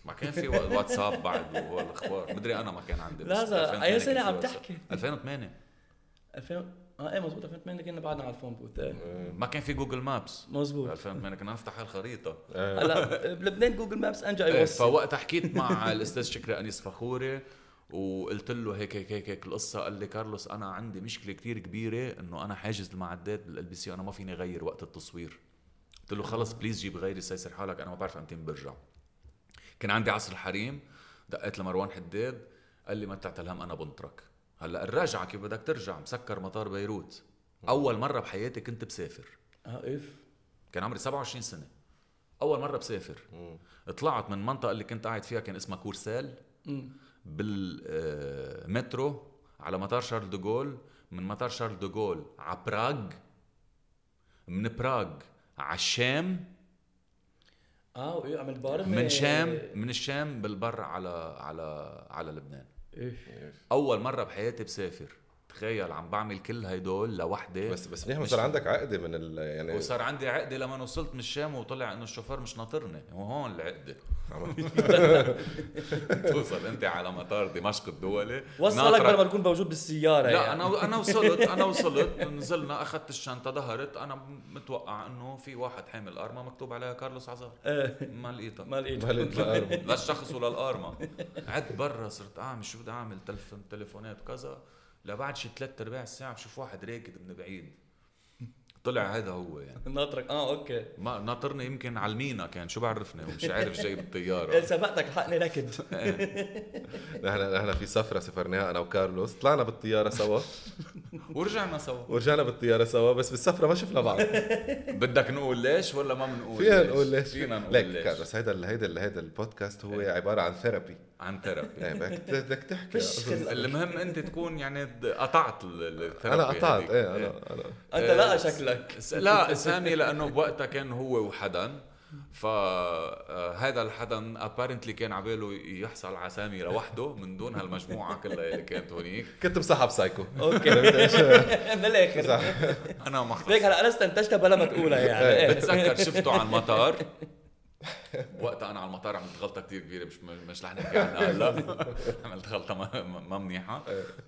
ما كان في واتساب بعد والاخبار مدري أنا ما كان عندي بس لحظة، 2008 أي سنة كان في عم. تحكي؟ 2008 2000 آه إيه مزبوط 2008 كنا بعدنا على الفون بوث. إيه. ما كان في Google Maps. مزبوط 2008 كنا نفتح الخريطة. هلا بلبنان Google Maps انجا إيه، يوصل فوقتها حكيت مع الأستاذ شكري أنيس فخوري وقلت له هيك هيك هيك, هيك القصة. قال لي كارلوس أنا عندي مشكلة كتير كبيرة إنه أنا حاجز المعدات بال LBC أنا ما فيني اغير وقت التصوير. قلت له خلص please جيب غيري يسر حالك أنا ما بعرف إمتى برجع. كان عندي عصر الحريم دقيت لمروان حداد. قال لي ما تعتل هم أنا بنطرك هلا الراجعة كيف بدك ترجع؟ مسكر مطار بيروت. أول مرة بحياتي كنت بسافر. آه اف كان عمري 27 سنة. أول مرة بسافر. طلعت من المنطقة اللي كنت قاعد فيها كان اسمها كورسال بالمترو على مطار شارل دوغول من مطار شارل دوغول على براغ. من براغ على الشام آه وإيه عملت بارد من شام من الشام بالبر على على على لبنان. أول مرة بحياتي بسافر. تخيل عم بعمل كل هيدول لوحدي بس بس منيح صار. عندك عقدة من ال يعني وصار عندي عقدة لما وصلت من الشام وطلع إنه الشوفير مش ناطرني وهون العقدة توصل أنت على مطار دمشق الدولي وصلك قبل ما تكون موجود بالسيارة لا يعني. أنا أنا وصلت أنا وصلت نزلنا أخذت الشنطة ظهرت أنا متوقع إنه في واحد حامل ارما مكتوب عليها كارلوس عزار إيه. ما لقيتها ما لقيت ما لقيت الأرض. لا الشخص ولا الارما قعدت برا صرت أعمل شو بدي أعمل تلفون تليفونات وكذا لبعد شي ثلاث أرباع الساعة بشوف واحد راكد من بعيد. طلع هذا هو يعني. ناطرك. آه okay. ما ناطرني يمكن على المينا كان شو بعرفني؟ ومش عارف جاي إيه، بالطياره سبقتك حقني ركض نحن نحن في سفرة سافرناها أنا وكارلوس. طلعنا بالطيارة سوا. ورجعنا سوا. ورجعنا بالطيارة سوا بس بالسفرة ما شفنا بعض. بدك نقول ليش ولا ما بنقول فينا نقول ليش؟ فينا نقول ليش. كارلوس هيدا هيدا هيدا البودكاست هو عبارة عن therapy عن therapy يعني بدك بدك تحكي. المهم أنت تكون يعني قطعت ال- ال therapy أنا قطعت. إيه أنا أنا أنت لا شكلك. لا سامي لأنه بوقتها كان هو وحدا. فهذا الحدا apparently كان عباله يحصل على سامي لوحده من دون هالمجموعة كلها اللي كانت هونيك. كنت مصاحب psycho okay. من الآخر. أنا ما ليك هلا أنا استنتجتها بلا ما تقولها يعني بتذكر شفته على المطار. وقتها أنا على المطار عملت غلطة كثير كبيرة مش مش رح نحكي عنها هلأ. عملت غلطة ما, ما منيحه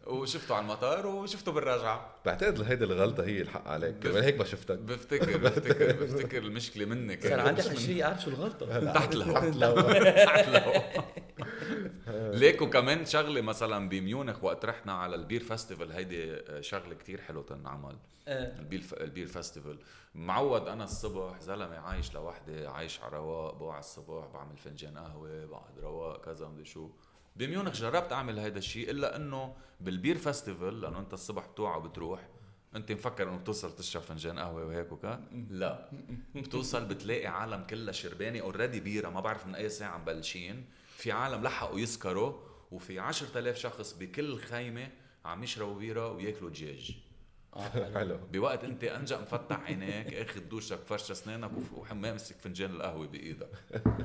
وشفته على المطار وشفته بالرجعة. بعتقد هيدي الغلطة هي الحق عليك. كمان هيك ما شفتك. بفتكر بفتكر بفتكر المشكلة منك. صار عندي حشريه اعرف شو الغلطة. تحت لو تحت لو تحت لو ليك وكمان شغلة مثلا بميونخ وقت رحنا على البير فestival هيدي شغلة كتير حلوة تنعمل. البير البير فestival معود أنا الصبح زلمة عايش لوحدي عايش على رواق بوع الصبح بعمل فنجان قهوة بقعد رواق كذا مدري شو. بميونخ جربت أعمل هيدا الشيء إلا إنه بال beer festival لأنه أنت الصبح بتوعى وبتروح أنت مفكر إنه بتوصل تشرب فنجان قهوة وهيك وكذا لا. بتوصل بتلاقي عالم كلها شربانة already بيرة ما بعرف من أي ساعة مبلشين في عالم لحقوا يسكروا وفي 10000 شخص بكل خيمة عم يشربوا بيرة وياكلوا دجاج. حلو بوقت انت إن جا مفتح عينيك اخذ دوشك فرش اسنانك وماسك فنجان القهوة بإيدك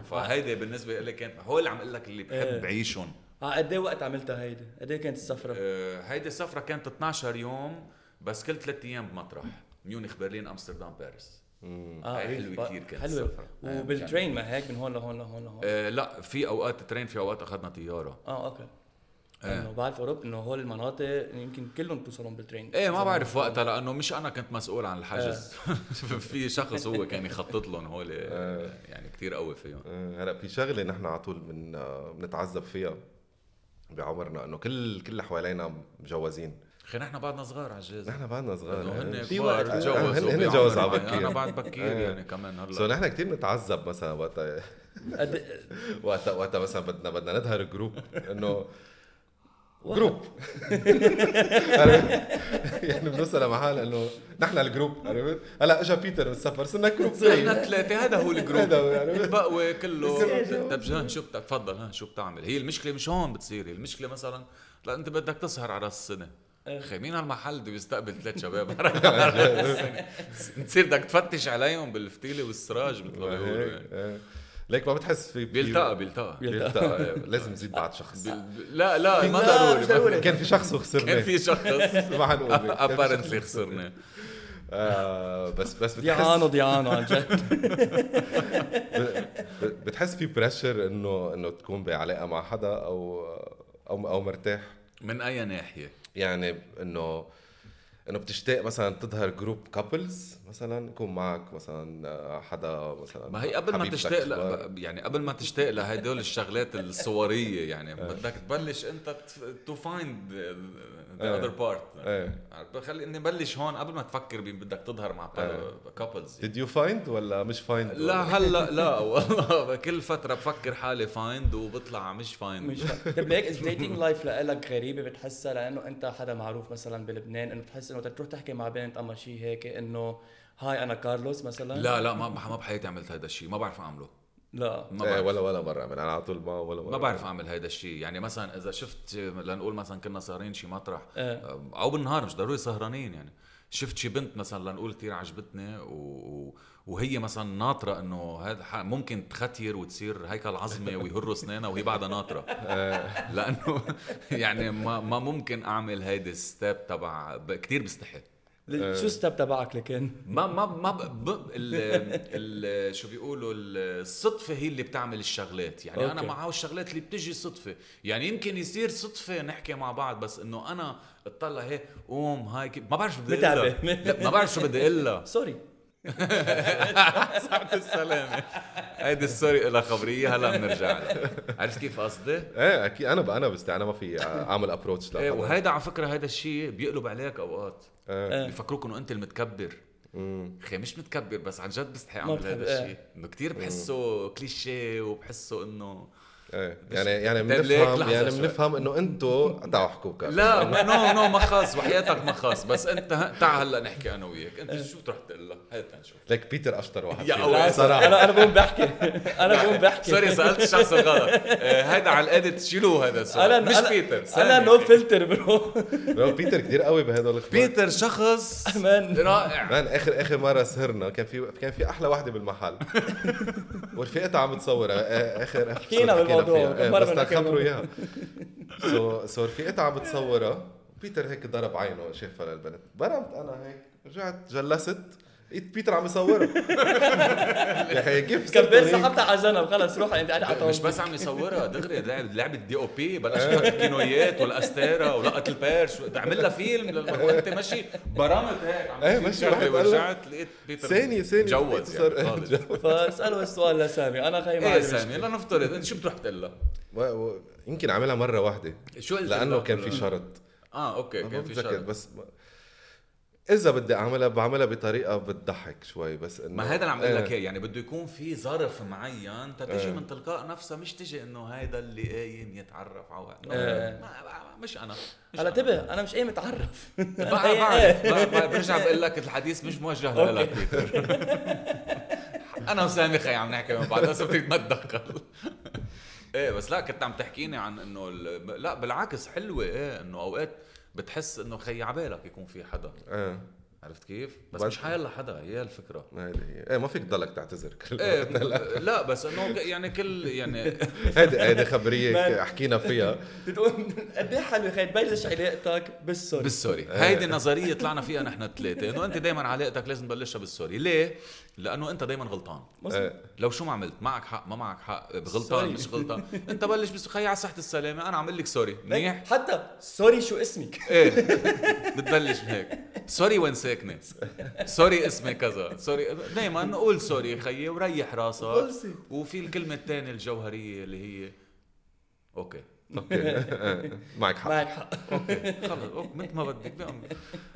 فهيدي بالنسبة لي كانت هو اللي عم أقول لك اللي إيه. بحب بعيشهم آه قد إيه وقت عملتها هيدي؟ قد إيه كانت السفرة؟ آه، هيدي السفرة كانت 12 يوم بس كل ثلاث أيام بمطرح ميونخ برلين أمستردام باريس آه إيه، حلوة ف- كتير كانت حلوة السفرة. آه، وبالترين ما هيك من هون لهون لهون لهون آه لا في أوقات ترين في أوقات أخذنا طيارة آه أوكي إيه. إنه بعرف اوروبا إنه هول المناطق يمكن كلهم توصلون بالترين. إيه ما بعرف وقتها لأنه مش أنا كنت مسؤول عن الحجز. في شخص هو كان يخطط لهم هول يعني كتير قوي فيهم. هلأ في شغلة نحن على طول من بنتعذب فيها بعمرنا إنه كل كل اللي حوالينا مجوزين. أخي نحن بعدنا صغار على الجازة نحن بعدنا صغار. يعني. هن في وقت. تجوزوا هن- هن بعمر جوزوا على معي. بكير. أنا بعد بكير إيه. يعني كمان so هلا نحن كثير بنتعذب مثلا وقتها. وقتها وقتها مثلا بدنا بدنا نظهر group إنه group. عرفت؟ يعني بنوصل لمحل إنه نحن ال group عرفت؟ هلأ اجى بيتر من السفر صرنا group. نحن ثلاثة هذا هو ال group. هذا هو يعني. البقوة كله. طب جان شو تفضل ها شو بتعمل؟ هي المشكلة مش هون بتصير هي المشكلة مثلا لا أنت بدك تسهر على راس السنة أخي مين هالمحل بده يستقبل ثلاث شباب؟ تصير بدك تفتش عليهم بالفتيلة والسراج مثل ما بيقولوا يعني. ليك ما بتحس في بيلتقى بيلتقى. بيلتقى. لازم نزيد بعد شخص. لا لا ما لا، ضروري. ضروري. كان في شخص وخسرناه. كان في شخص. ما حنقول. apparently خسرنا آه بس بس بتحس ديانو عن جد. بتحس في pressure انه إنه تكون بعلاقة مع حدا أو أو أو مرتاح؟ من أي ناحية؟ يعني انه إنه بتشتاق مثلا تظهر group couples مثلا يكون معك مثلا آه، حدا مثلا ما هي قبل ما تشتاق. ل... يعني قبل ما تشتاق لهدول الشغلات الصورية يعني. بدك تبلش أنت to find the إيه. other part خلي إني بلش هون قبل ما تفكر بي- بدك تظهر مع couples did you find ولا مش find لا هلأ لا والله كل فترة بفكر حالي find وبطلع مش find مش طيب ليك الديتنج لايف لك غريبة؟ بتحسها لأنه أنت حدا معروف مثلا بلبنان إنه بتحس إنه بدك تروح تحكي مع بنت أما شيء هيك إنه هاي أنا كارلوس مثلا؟ لا لا ما ما بحياتي عملت هذا الشيء ما بعرف أعمله. لا. ما إيه بعرف. ولا ولا مرة من أنا على طول ما ولا مرة ما بعرف أعمل. هيدا الشيء يعني مثلا إذا شفت لنقول مثلا كنا سهرين شي مطرح إيه. أو بالنهار مش ضروري سهرانين يعني. شفت شي بنت مثلا لنقول كثير عجبتني و... وهي مثلا ناطرة إنه هذا ح- ممكن تختير وتصير هيكل عظمة ويهروا اسنانها وهي بعدها ناطرة. لأنه يعني ما ما ممكن أعمل هيدي الستيب تبع. كثير بستحي. شو step تبعك لكن؟ ما ما ما ب... ب... ال... ال... شو بيقولوا الصدفة هي اللي بتعمل الشغلات. يعني أوكي. أنا. معه الشغلات اللي بتجي صدفة. يعني يمكن يصير صدفة نحكي مع بعض بس إنه أنا اطلع هيك قوم هاي كيف- ما بعرف شو بدي أقول ما بعرف شو بدي أقول لها sorry ساعة السلامة. هيدي ال sorry لها خبرية هلا بنرجع لها. عرفت كيف قصدي؟ إيه أكيد. أنا ب- أنا بستي أنا ما في أعمل approach إيه وهيدا على فكرة هيدا الشيء بيقلب عليك أوقات. إيه. بيفكروك إنه أنت المتكبر أخي مش متكبر بس عن جد بستحي ما اعمل هذا إيه. الشيء انه كثير بحسه كليشيه وبحسه إنه إيه. يعني يعني طيب بنفهم لحظة يعني. بنفهم إنه احكوا كارلوس لا نو نو ما خاص وحياتك ما خاص بس أنت تعال هلأ نحكي أنا وياك. أنت شو تروح تقول لها هات نشوف ليك بيتر أشطر واحد يا فينا. أول صراحة. أنا أنا بقوم بحكي. أنا بقوم بحكي. sorry سألت الشخص الغلط. آه، هيدا على ال edit شيلوه هذا السؤال؟ مش بيتر أنا. no filter bro بيتر كثير قوي بهدول الاخبار بيتر شخص man رائع. man اخر آخر مرة سهرنا كان في كان في أحلى وحدة بالمحل. ورفيقتها عم تصورها. آه، اخر آخر حكينا حكينا بالموضوع، فيها. إيه، بس تخبروا. اياها سو سو رفيقتها عم بتصورها بيتر هيك ضرب عينه شافها للبنت برمت أنا هيك رجعت جلست بيتر عم يصورها يا أخي كيف كبيت؟ سحبتها على جنب خلص روح انت قاعد على مش بس عم يصورها دغري لعب لعبة دي أو بي بلش يحط الكينويات والاستيرا ولقط البيرش عمل لها فيلم لما وانت ماشي برمت هيك عم إيه، تصير ماشي، ورجعت لقيت بيتر ثانية ثانية صار- يعني خالص. فاساله السؤال لسامي أنا خيي ما إيه سامي. لنفترض أنت شو بتروح تقول لها؟ يمكن عملها مرة واحدة شو قلت لأنه لها؟ كان في شرط آه أوكي كان في شرط بس إذا بدي أعملها بعملها بطريقة بتضحك شوي بس إنه ما هيدا اللي عم أقول لك إيه. إياه يعني بده يكون في ظرف معين تتجي إيه. من تلقاء نفسها مش تجي إنه هيدا اللي قايم يتعرف على. إيه. ما- ما- مش أنا مش هلا أنا. انتبه أنا مش إيه متعرف بقى بعرف بقى- بقى برجع بقول لك الحديث مش موجه لك بيتر أنا وسامي خي عم نحكي من بعض بس بدك ما تدخل إيه بس لا كنت عم تحكيني عن إنه ال- لا بالعكس حلوة إيه إنه أوقات بتحس إنه خي عبالك يكون في حدا. إيه عرفت كيف؟ بس مش حيلا حدا هي الفكرة. هيدي هي إيه ما فيك تضلك تعتذر كل إيه وقت. لا. بس إنه يعني كل يعني هيدي هيدي خبرية. حكينا فيها. بتقول قد إيه حلوة خي تبلش علاقتك بالسوري. بالسوري. هيدي النظرية طلعنا فيها نحن الثلاثه إنه أنت دائما علاقتك لازم تبلشها بال sorry. ليه؟ لأنه أنت دائما غلطان. مظبوط. إيه. لو شو ما عملت معك حق ما معك حق غلطان. مش غلطان. أنت بلش بس خي على صحة السلامة أنا عم لك sorry منيح؟ حتى sorry شو اسمك. إيه. بتبلش هيك. sorry وين ساكنه sorry اسمي كذا. sorry دائما قول sorry خيي وريح راسك. وفي الكلمة الثانية الجوهرية اللي هي أوكي. أوكي. معك حق. معك حق. خلص. أوك، مثل ما بدك بأمر.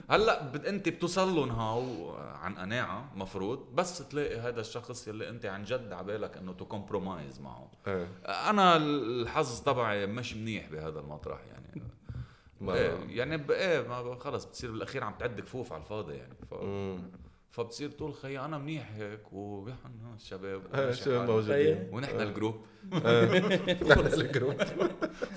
هلأ بد أنت بتوصل لهم هاو عن قناعة مفروض بس تلاقي هذا الشخص يلي أنت عن جد عبالك إنه to compromise معه. إيه. أنا الحظ تبعي مش منيح بهذا المطرح يعني. ما إيه يعني إيه ما خلص بتصير بالأخير عم تعد كفوف على الفاضي يعني. ف... فبتصير تقول خي أنا منيح هيك ويحن الشباب إيه، وماشي شو حالي. موجودين. ونحن ال group. نحن ال group.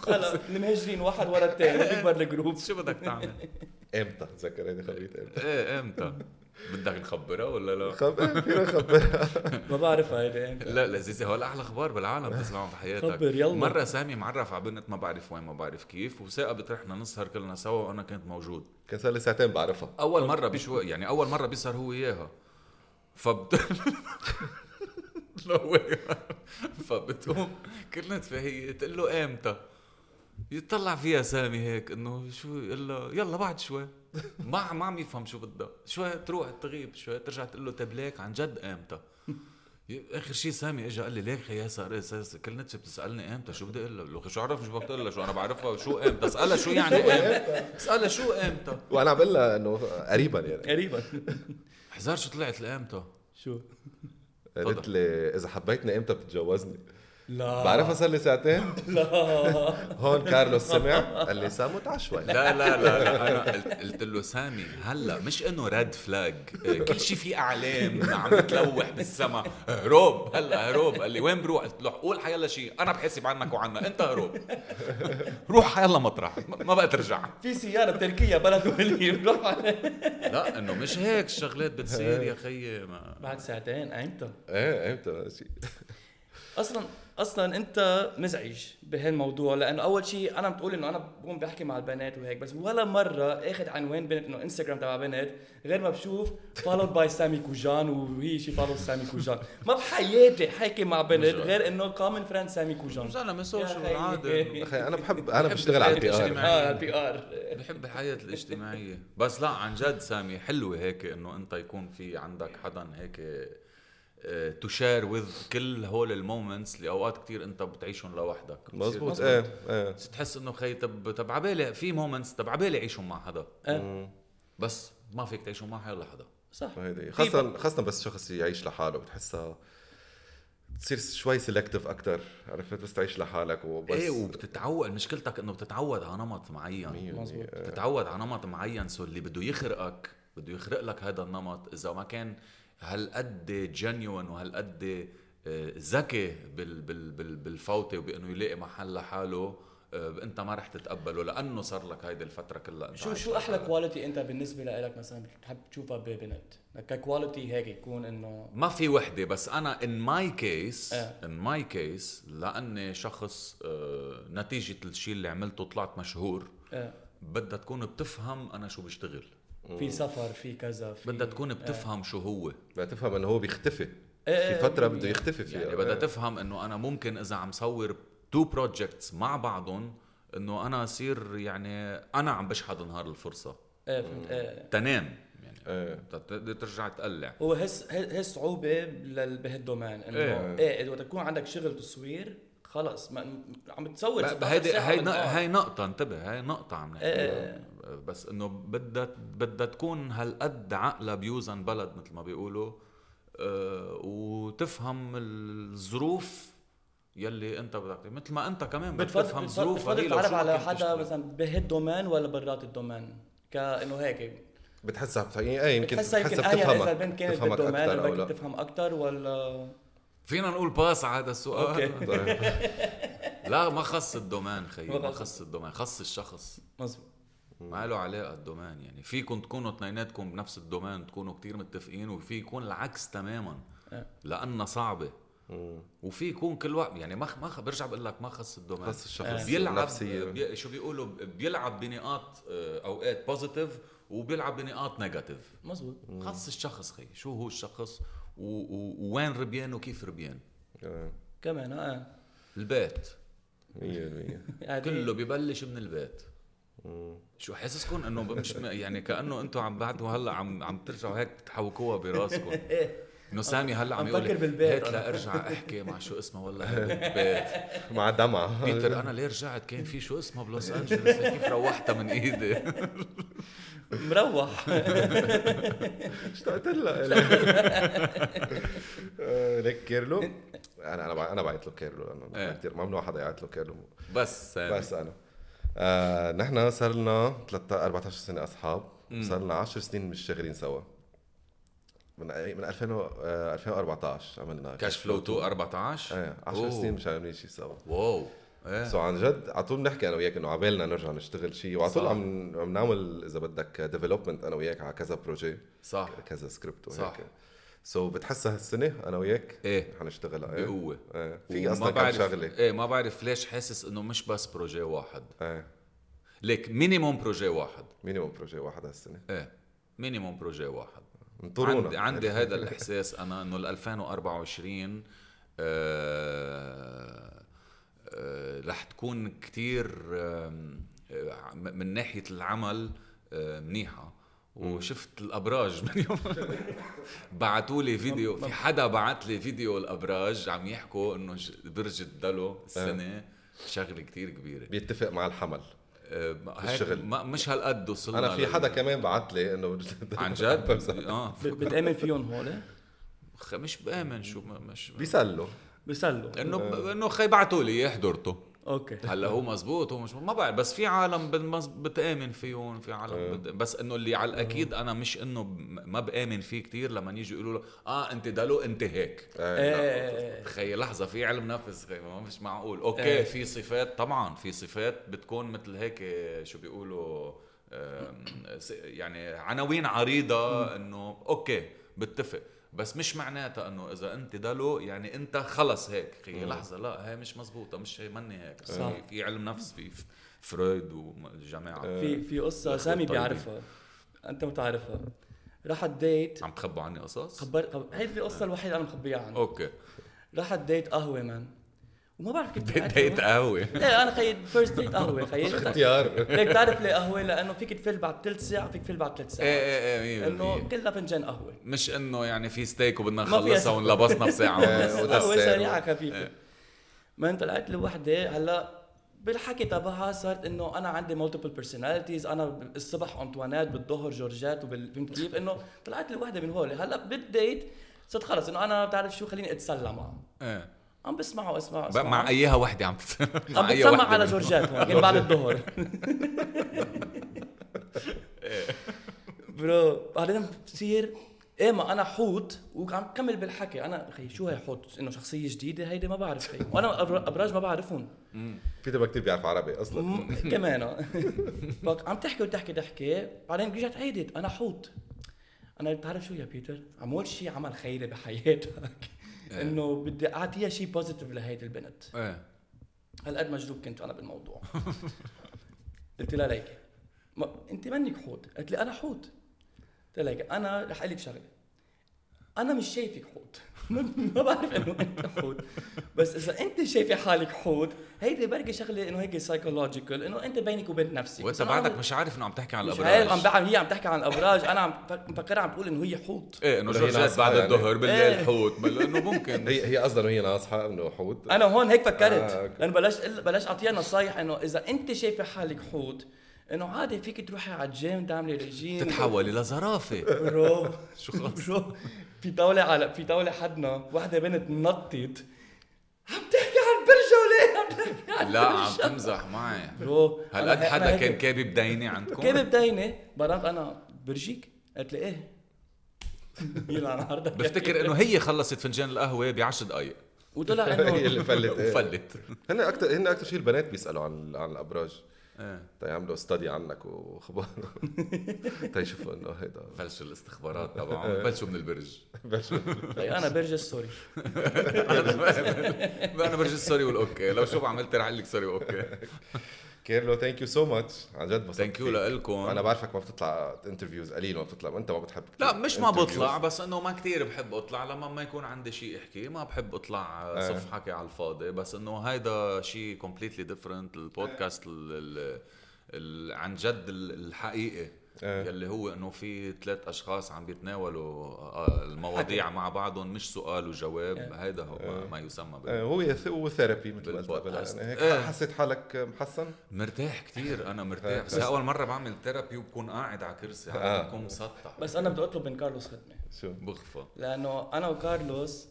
هلا المهجرين واحد ورا الثاني بيكبر ال group. شو بدك تعمل؟ إمتى؟ تذكر هيدي خبريه إمتى. إيه إمتى؟ بدك نخبرها ولا لا؟ خب إيه، فينا نخبرها. ما بعرفها هيدي إمتى لا لذيذة. هو أحلى أخبار بالعالم تسمعهم بحياتك. خبر، يلا. مرة سامي معرف على بنت ما بعرف وين ما بعرف كيف وصاقبت رحنا نسهر كلنا سوا وأنا كنت موجود. كان صار لي ساعتين بعرفها. أول مرة بشو يعني أول مرة بيسهر هو إياها. فبت. فبتقوم كلنا فهي تقول له إمتى؟ يطلع فيها سامي هيك إنه شو يقول له يلا بعد شوي. ما ما عم يفهم شو بدها. شوي تروح تغيب شوي ترجع تقول له طيب ليك عن جد إمتى؟ آخر شيء سامي اجى قال لي ليك يا صار كل نتسه بتسألني إمتى شو بدي أقول له؟ شو عرفني شو لها شو أنا بعرفها شو إمتى؟ اسألها شو يعني إمتى؟ اسألها شو إمتى؟ وأنا عم بقول لها إنه قريبا يعني. قريبا. حزار شو طلعت لامتى؟ شو؟ قالت لي إذا حبيتني إمتى بتتجوزني لا. بعرفها صار لي ساعتين؟ لا. هون كارلوس سمع قال لي سامو تعال شوي لا لا لا, لا أنا قلت, له سامي هلأ مش إنه ريد فلاج كل شيء في أعلام عم تلوح بالسما. هروب هلأ هروب. قال لي وين بروح؟ قلت له قول حيلا شيء أنا بحاسب عنك وعنا. أنت هروب. روح حيلا مطرح ما بقى ترجع. في سيارة بتركيا بلد ولي بروح. عليه لا إنه مش هيك الشغلات بتصير يا خيي ما بعد ساعتين إمتى إيه إمتى؟ شيء أصلا أصلا أنت مزعج بهالموضوع لأنه أول شيء أنا بتقول إنه أنا بقوم بحكي مع البنات وهيك بس ولا مرة أخذ عنوان بنت إنه انستغرام تبع بنت غير ما بشوف followed by سامي كوجان وهي she follow سامي كوجان ما بحياتي حكي مع بنت. غير إنه common friend سامي كوجان زلمه يا social. عادي أخي أنا بحب أنا بشتغل على ال PR. آه ال P R بحب الحياة الاجتماعية بس لا عن جد سامي حلوة هيك إنه أنت يكون في عندك حدا هيك ت share with كل هول ال moments اللي أوقات كتير أنت بتعيشهم لوحدك. مزبوط بتصير- إيه إيه. بتصير تحس إنه خي طب طب عبالي في moments طب عبالي عيشهم مع حدا آه. بس ما فيك تعيشهم مع حدا حدا. صح. خاصة خاصة بس شخص يعيش لحاله بتحسها تصير شوي selective أكثر عرفت؟ بس تعيش لحالك وبس. إيه وبتتعود مشكلتك إنه بتتعود على نمط معين. مية مزبوط. بتتعود على نمط معين so اللي بده يخرقك بده يخرق لك هذا النمط. إذا ما كان هالقد genuine وهالقد آه، ذكي بال بال بال بالفوتة وبأنه يلاقي محل لحاله آه، انت ما رح تتقبله لأنه صار لك هيدي الفترة كلها انت شو شو أحلى. quality أنت بالنسبة لك مثلا بتحب تشوفها ببنت ك quality هيك يكون إنه ما في وحدة بس أنا my case إيه. in my case لأني شخص آه، نتيجة الشيء اللي عملته طلعت مشهور بدها تكون بتفهم أنا شو بشتغل في سفر في كذا في بدها تكون بتفهم شو هو. بدها تفهم إنه هو بيختفي. إيه، في فترة مية بده يختفي فيها. يعني بدها إيه. تفهم إنه أنا ممكن إذا عم صور two projects مع بعضهم إنه أنا أصير يعني أنا عم بشحد نهار الفرصة. إيه فهمت. إيه. تنام. يعني إيه. تقدر ترجع تقلع. هو هس هي صعوبة بهالدومين إنه إيه. إيه إذا بدك تكون عندك شغل تصوير خلص ما عم تصور ب- 16 هيدي هي. هي نقطة انتبه هي نقطة عم نحكي. إيه. بس إنه بدها بدها تكون هالقد عقلها بيوزن بلد مثل ما بيقولوا آه، وتفهم الظروف يلي أنت بدك مثل ما أنت كمان بدك تفهم بتفضل, ظروفها بتفضل هي لو تعرف على حدا. مثلا بهال domaine ولا برات ال domaine؟ كإنه هيك. بتحسها بت- إيه يمكن بتحسها يمكن بتحسها أهون بتفهمك إذا البنت كانت بال domaine بدك تفهم أكثر ولا؟ فينا نقول pass على هذا السؤال. okay. لا ما خص ال domaine خيي ما. خص. ال domaine خص الشخص. مزبوط ما له علاقة ال domaine يعني فيكم تكونوا اثنيناتكم بنفس ال domaine تكونوا كتير متفقين وفي يكون العكس تماما إيه. لأنها صعبة. وفي يكون كل واحد يعني ما ما برجع بقول لك ما خص ال domaine. خص الشخص بيلعب النفسية. بي شو بيقولوا بيلعب بنقاط آه، أوقات positive وبيلعب بنقاط negative مزبوط خص الشخص خي شو هو الشخص ووين ربيان وكيف ربيان. كمان آه. البيت. مية بالمية يعني كله ببلش من البيت. شو حاسسكم؟ إنه مش يعني كأنه أنتم عم بعدوا هلأ عم عم ترجعوا هيك تحوكوها براسكم. إنه سامي هلأ عم يقول بالبيت. هيك أنا. لا أرجع أحكي مع شو اسمه والله هي بنت بيت مع دمعة. بيتر أنا ليه رجعت؟ كان في شو اسمه بلوس انجلوس كيف روحتها من إيدي؟ مروح. اشتقت لها؟ آه، ليك كيرلو؟ أنا أنا أنا بعت له كيرلو لأنه إيه. كثير ممنوع حدا يعيط له كيرلو. بس سامي. بس أنا. آه نحن صار لنا 13 14 سنة أصحاب. صار لنا 10 سنين مش شغالين سوا. من من 2000 و- آه، 2014 عملنا Cash Flow 2 14 إيه 10 أوه. سنين مش عاملين شيء سوا. wow. إيه. so عن جد على طول بنحكي أنا وياك إنه عبالنا نرجع نشتغل شيء وعلى طول. عم عم نعمل إذا بدك development أنا وياك على كذا projet صح. كذا سكريبت وهيك. صح. so بتحسها هالسنة أنا وياك إيه. حنشتغل. إيه. بقوة. إيه. في أصلا كم بعرف- شغلة. إيه ما بعرف ليش حاسس إنه مش بس projet واحد. إيه. ليك minimum projet واحد. minimum projet واحد هالسنة. إيه. minimum projet واحد. انطرونا عندي, عندي هذا الإحساس أنا إنه ال 2024 آه آه رح تكون كتير آم، آه من ناحية العمل آه منيحة. وشفت الأبراج من يوم. بعثوا لي فيديو في حدا بعت لي فيديو الأبراج عم يحكوا إنه برج الدلو السنة شغلة كتير كبيرة. بيتفق مع الحمل. آه الشغل. ما مش هالقد وصلنا أنا في حدا كمان بعت لي إنه عن جد؟ آه. بتأمن فيهم هول؟ خ- مش بأمن شو مش بيسلوا. بيسلوا. إنه إنه خي بعتوا لي اياه حضرته okay. هلا هو مزبوط هو مش ما بعرف بس في عالم بتآمن فيهم في عالم بت... بس إنه اللي على الأكيد أنا مش إنه ما بآمن فيه كتير لما يجي يقولوا له آه أنت دلو أنت هيك. إيه خي لحظة في علم نفس ما مش معقول. okay. في صفات طبعا في صفات بتكون مثل هيك شو بيقولوا يعني عناوين عريضة إنه okay بتفق. بس مش معناتها إنه إذا أنت دلو يعني أنت خلص هيك خي لحظة لا هي مش مزبوطة مش هي مني هيك. صح. في, في علم نفس في فرويد والجماعة. في في قصة سامي. بيعرفها. أنت بتعرفها. رحت date عم تخبوا عني قصص؟ خبر خب... هيدي القصة الوحيدة أنا مخبيها عنها. okay. رحت date قهوة مان وما بعرف كيف ديت قهوة. إيه أنا خيي first date قهوة خيي. اختيار. ليك بتعرف ليه قهوة؟ لأنه فيك تفل بعد ثلث ساعة فيك تفل بعد ثلاث إيه ساعات إيه إيه مية إنه. كلها فنجان قهوة. مش إنه يعني في ستيك وبدنا نخلصها ونلبسنا بساعة قهوة. سريعة خفيفة. إيه. ما طلعت لي وحدة هلأ بالحكي تبعها صارت إنه أنا عندي multiple personalities أنا الصبح انطوانات بالظهر جورجات وبال فهمت كيف إنه طلعت لي وحدة من هول. هلأ بال date صرت خلص. إنه أنا بتعرف شو خليني أتسلى معه إيه. عم بسمعه اسمع اسمع مع أيها وحدة عم. عم بتسمع على جورجات هون بعد الظهر. برو بعدين بتصير إيه ما أنا حوت وعم كمل بالحكي. أنا أخي شو هي حوت؟ إنه شخصية جديدة؟ هيدي ما بعرف هي. وأنا أبراج ما بعرفهم. بيتر ما كثير بيعرف عربي أصلا. كمان. عم تحكي وتحكي تحكي بعدين رجعت عيدت. أنا حوت. أنا بتعرف شو يا بيتر؟ عمول شيء عمل خيري بحياتك. إنه بدي أعطيها شيء positive لهيدي البنت. إيه. هالقد مجذوب كنت أنا بالموضوع. قلت لها ليكي ما أنت منك حوت. قالت لي أنا حوت. قلت لها ليكي أنا رح أقول لك شغلة. أنا مش شايفك حوت. ما بعرف إنه أنت حوت. بس إذا أنت شايفة حالك حوت هيدي بركي شغلة إنه هيك psychological إنه أنت بينك وبين نفسك. وانت بعدك مش عارف إنه عم تحكي عن مش الأبراج. عارف عم بعمل هي عم تحكي عن الأبراج. أنا عم فك- مفكرها عم تقول إنه هي حوت. إيه إنه هي ناصحة بعد يعني. الظهر بالليل إيه. حوت. بل إنه ممكن. هي هي قصدا إنه هي ناصحة إنه حوت. أنا هون هيك فكرت. آه،. لأنه بلاش بلاش أعطيها نصايح إنه إذا أنت شايفة حالك حوت إنه عادي فيك تروحي على الجيم تعملي ريجيم تتحولي لزرافة. برو شو خلص؟ برو في طاولة على في طاولة حدنا واحدة بنت نطت. عم تحكي عن برجة وليه عم تحكي عن لا عم؟ تمزح معي. برو هالقد حدا كان كابي بدينه عندكم؟ كيف بدينة برنت أنا برجيك؟ قالت لي إيه. يلعن عرضك بفتكر إنه هي خلصت فنجان القهوة ب 10 دقائق وطلع هي انه اللي فلت. وفلت. هن أكثر هن أكثر شيء البنات بيسألوا عن عن الأبراج. تيعملوا study عنك وخبار تيشوفوا إنه هيدا. بلشوا الاستخبارات طبعا. بلشوا من البرج. بلشوا طيب أنا برج sorry أنا برج ال sorry وال okay. لو شو عملت رح أقول لك sorry و okay. كيرلو thank you so much عن جد بس thank you لكم أنا بعرفك ما بتطلع interviews قليل ما بتطلع. انت ما بتحب كتير لا مش ما. بطلع بس إنه ما كتير بحب أطلع. لما ما يكون عندي شيء أحكي ما بحب أطلع آه. صف حكي على الفاضي. بس إنه هيدا شيء completely different ال podcast ال عن جد ال- الحقيقي آه. يلي هو إنه في ثلاث أشخاص عم بيتناولوا آه، المواضيع مع بعضهم مش سؤال وجواب آه. هيدا هو ما- ما يسمى بال- آه، هو يث- هو therapy مثل ما قلت. يعني هيك إيه. حسيت حالك محسن مرتاح كتير أنا مرتاح آه. بس أول مرة بعمل therapy وبكون قاعد على كرسي آه. عادة بكون مسطح بس أنا بدي أطلب من كارلوس خدمة شو بغفى لأنه أنا وكارلوس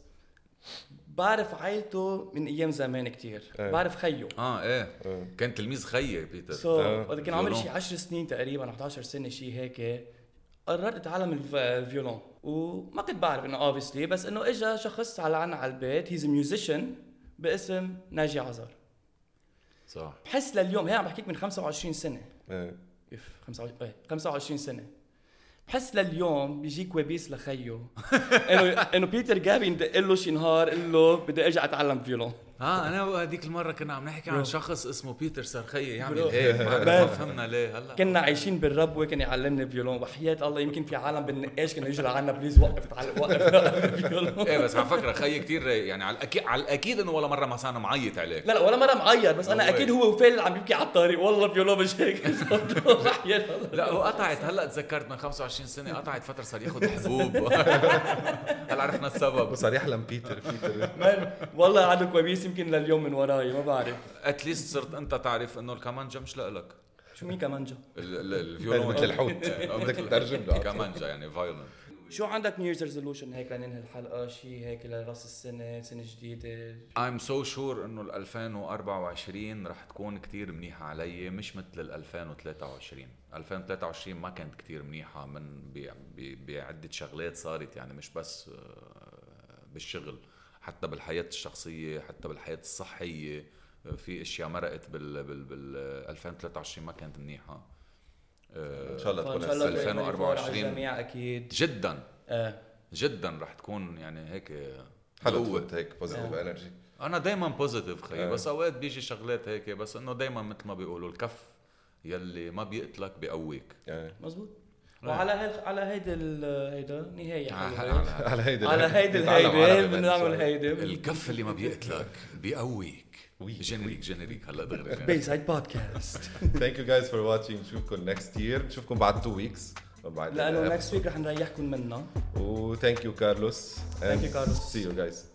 بعرف عائلته من أيام زمان كتير. إيه. بعرف خيه. آه إيه. آه. كان تلميذ خيي بيتر. so آه. وقت كان عمري. شي 10 سنين تقريبا 11 سنة شي هيك. قررت أتعلم الف- الفيولون وما كنت بعرف إنه obviously بس إنه اجى شخص على عنا على البيت he's musician باسم ناجي عزار صح. بحس لليوم هي عم بحكيك من 25 سنة. إيه. اف 25 إيه 25 سنة. بحس لليوم بيجيك وبيس لخيه انه إنه بيتر جابي له شي نهار قال له بدي أرجع أتعلم فيولون. آه أنا هذيك المرة كنا عم نحكي عن. شخص اسمه بيتر سرخية يعمل برو. هيك ما فهمنا ليه هلا. كنا عايشين بالربوه كان يعلمني فيولون وحياة الله يمكن في عالم بالنقاش كانوا يجوا لعنا بليز وقف تعلم وقف. فيولون إيه بس على فكرة خيي كتير يعني على الاكيد على الأكيد إنه ولا مرة ما صار معيط عليك. لا لا ولا مرة معيط بس أنا. أكيد هو وفيل عم يبكي على الطريق. والله فيولون مش هيك. لا هو قطعت هلأ تذكرت من 25 سنة قطعت فترة صار ياخذ حبوب. هلأ عرفنا السبب. وصار يحلم بيتر بيتر. والله عنده كوابيس يمكن لليوم من وراي ما بعرف. at least صرت أنت تعرف إنه الكمانجا مش لإلك. شو مين كمانجا؟ ال- ال- الفيولون. مثل الحوت. بدك تترجم له كمانجا يعني violin شو عندك new resolution هيك لننهي الحلقة شيء هيك لرأس السنة سنة جديدة. I'm so sure إنه ال 2024 رح تكون كتير منيحة علي مش مثل ال 2023 2023 ما كانت كتير منيحة من ب- ب- بعدة شغلات صارت يعني مش بس آه، بالشغل. حتى بالحياة الشخصية حتى بالحياة الصحية آه، في أشياء مرقت بال بال بال 2023 ما كانت منيحة آه، إن شاء الله تكون شاء الله 2024 2024 على الجميع أكيد جدا آه. جدا رح تكون يعني هيك حلو قوة. تفوت هيك positive آه. energy أنا دايما positive خيي آه. بس أوقات بيجي شغلات هيك بس إنه دايما مثل ما بيقولوا الكف يلي ما بيقتلك بيقويك مزبوط آه. وعلى هي على هيدي ال- هيدا نهاية على- حلوة. على- هيدي على الهيدي عربي بنعمل هيدي الكف اللي ما بيقتلك بيقويك. وي. generic generic. هلا دغري. B Side podcast thank you guys for watching نشوفكم next year نشوفكم بعد 2 weeks بعد لأنه next week رح نريحكم منا. و thank you كارلوس Thank you, Carlos. سي يو جايز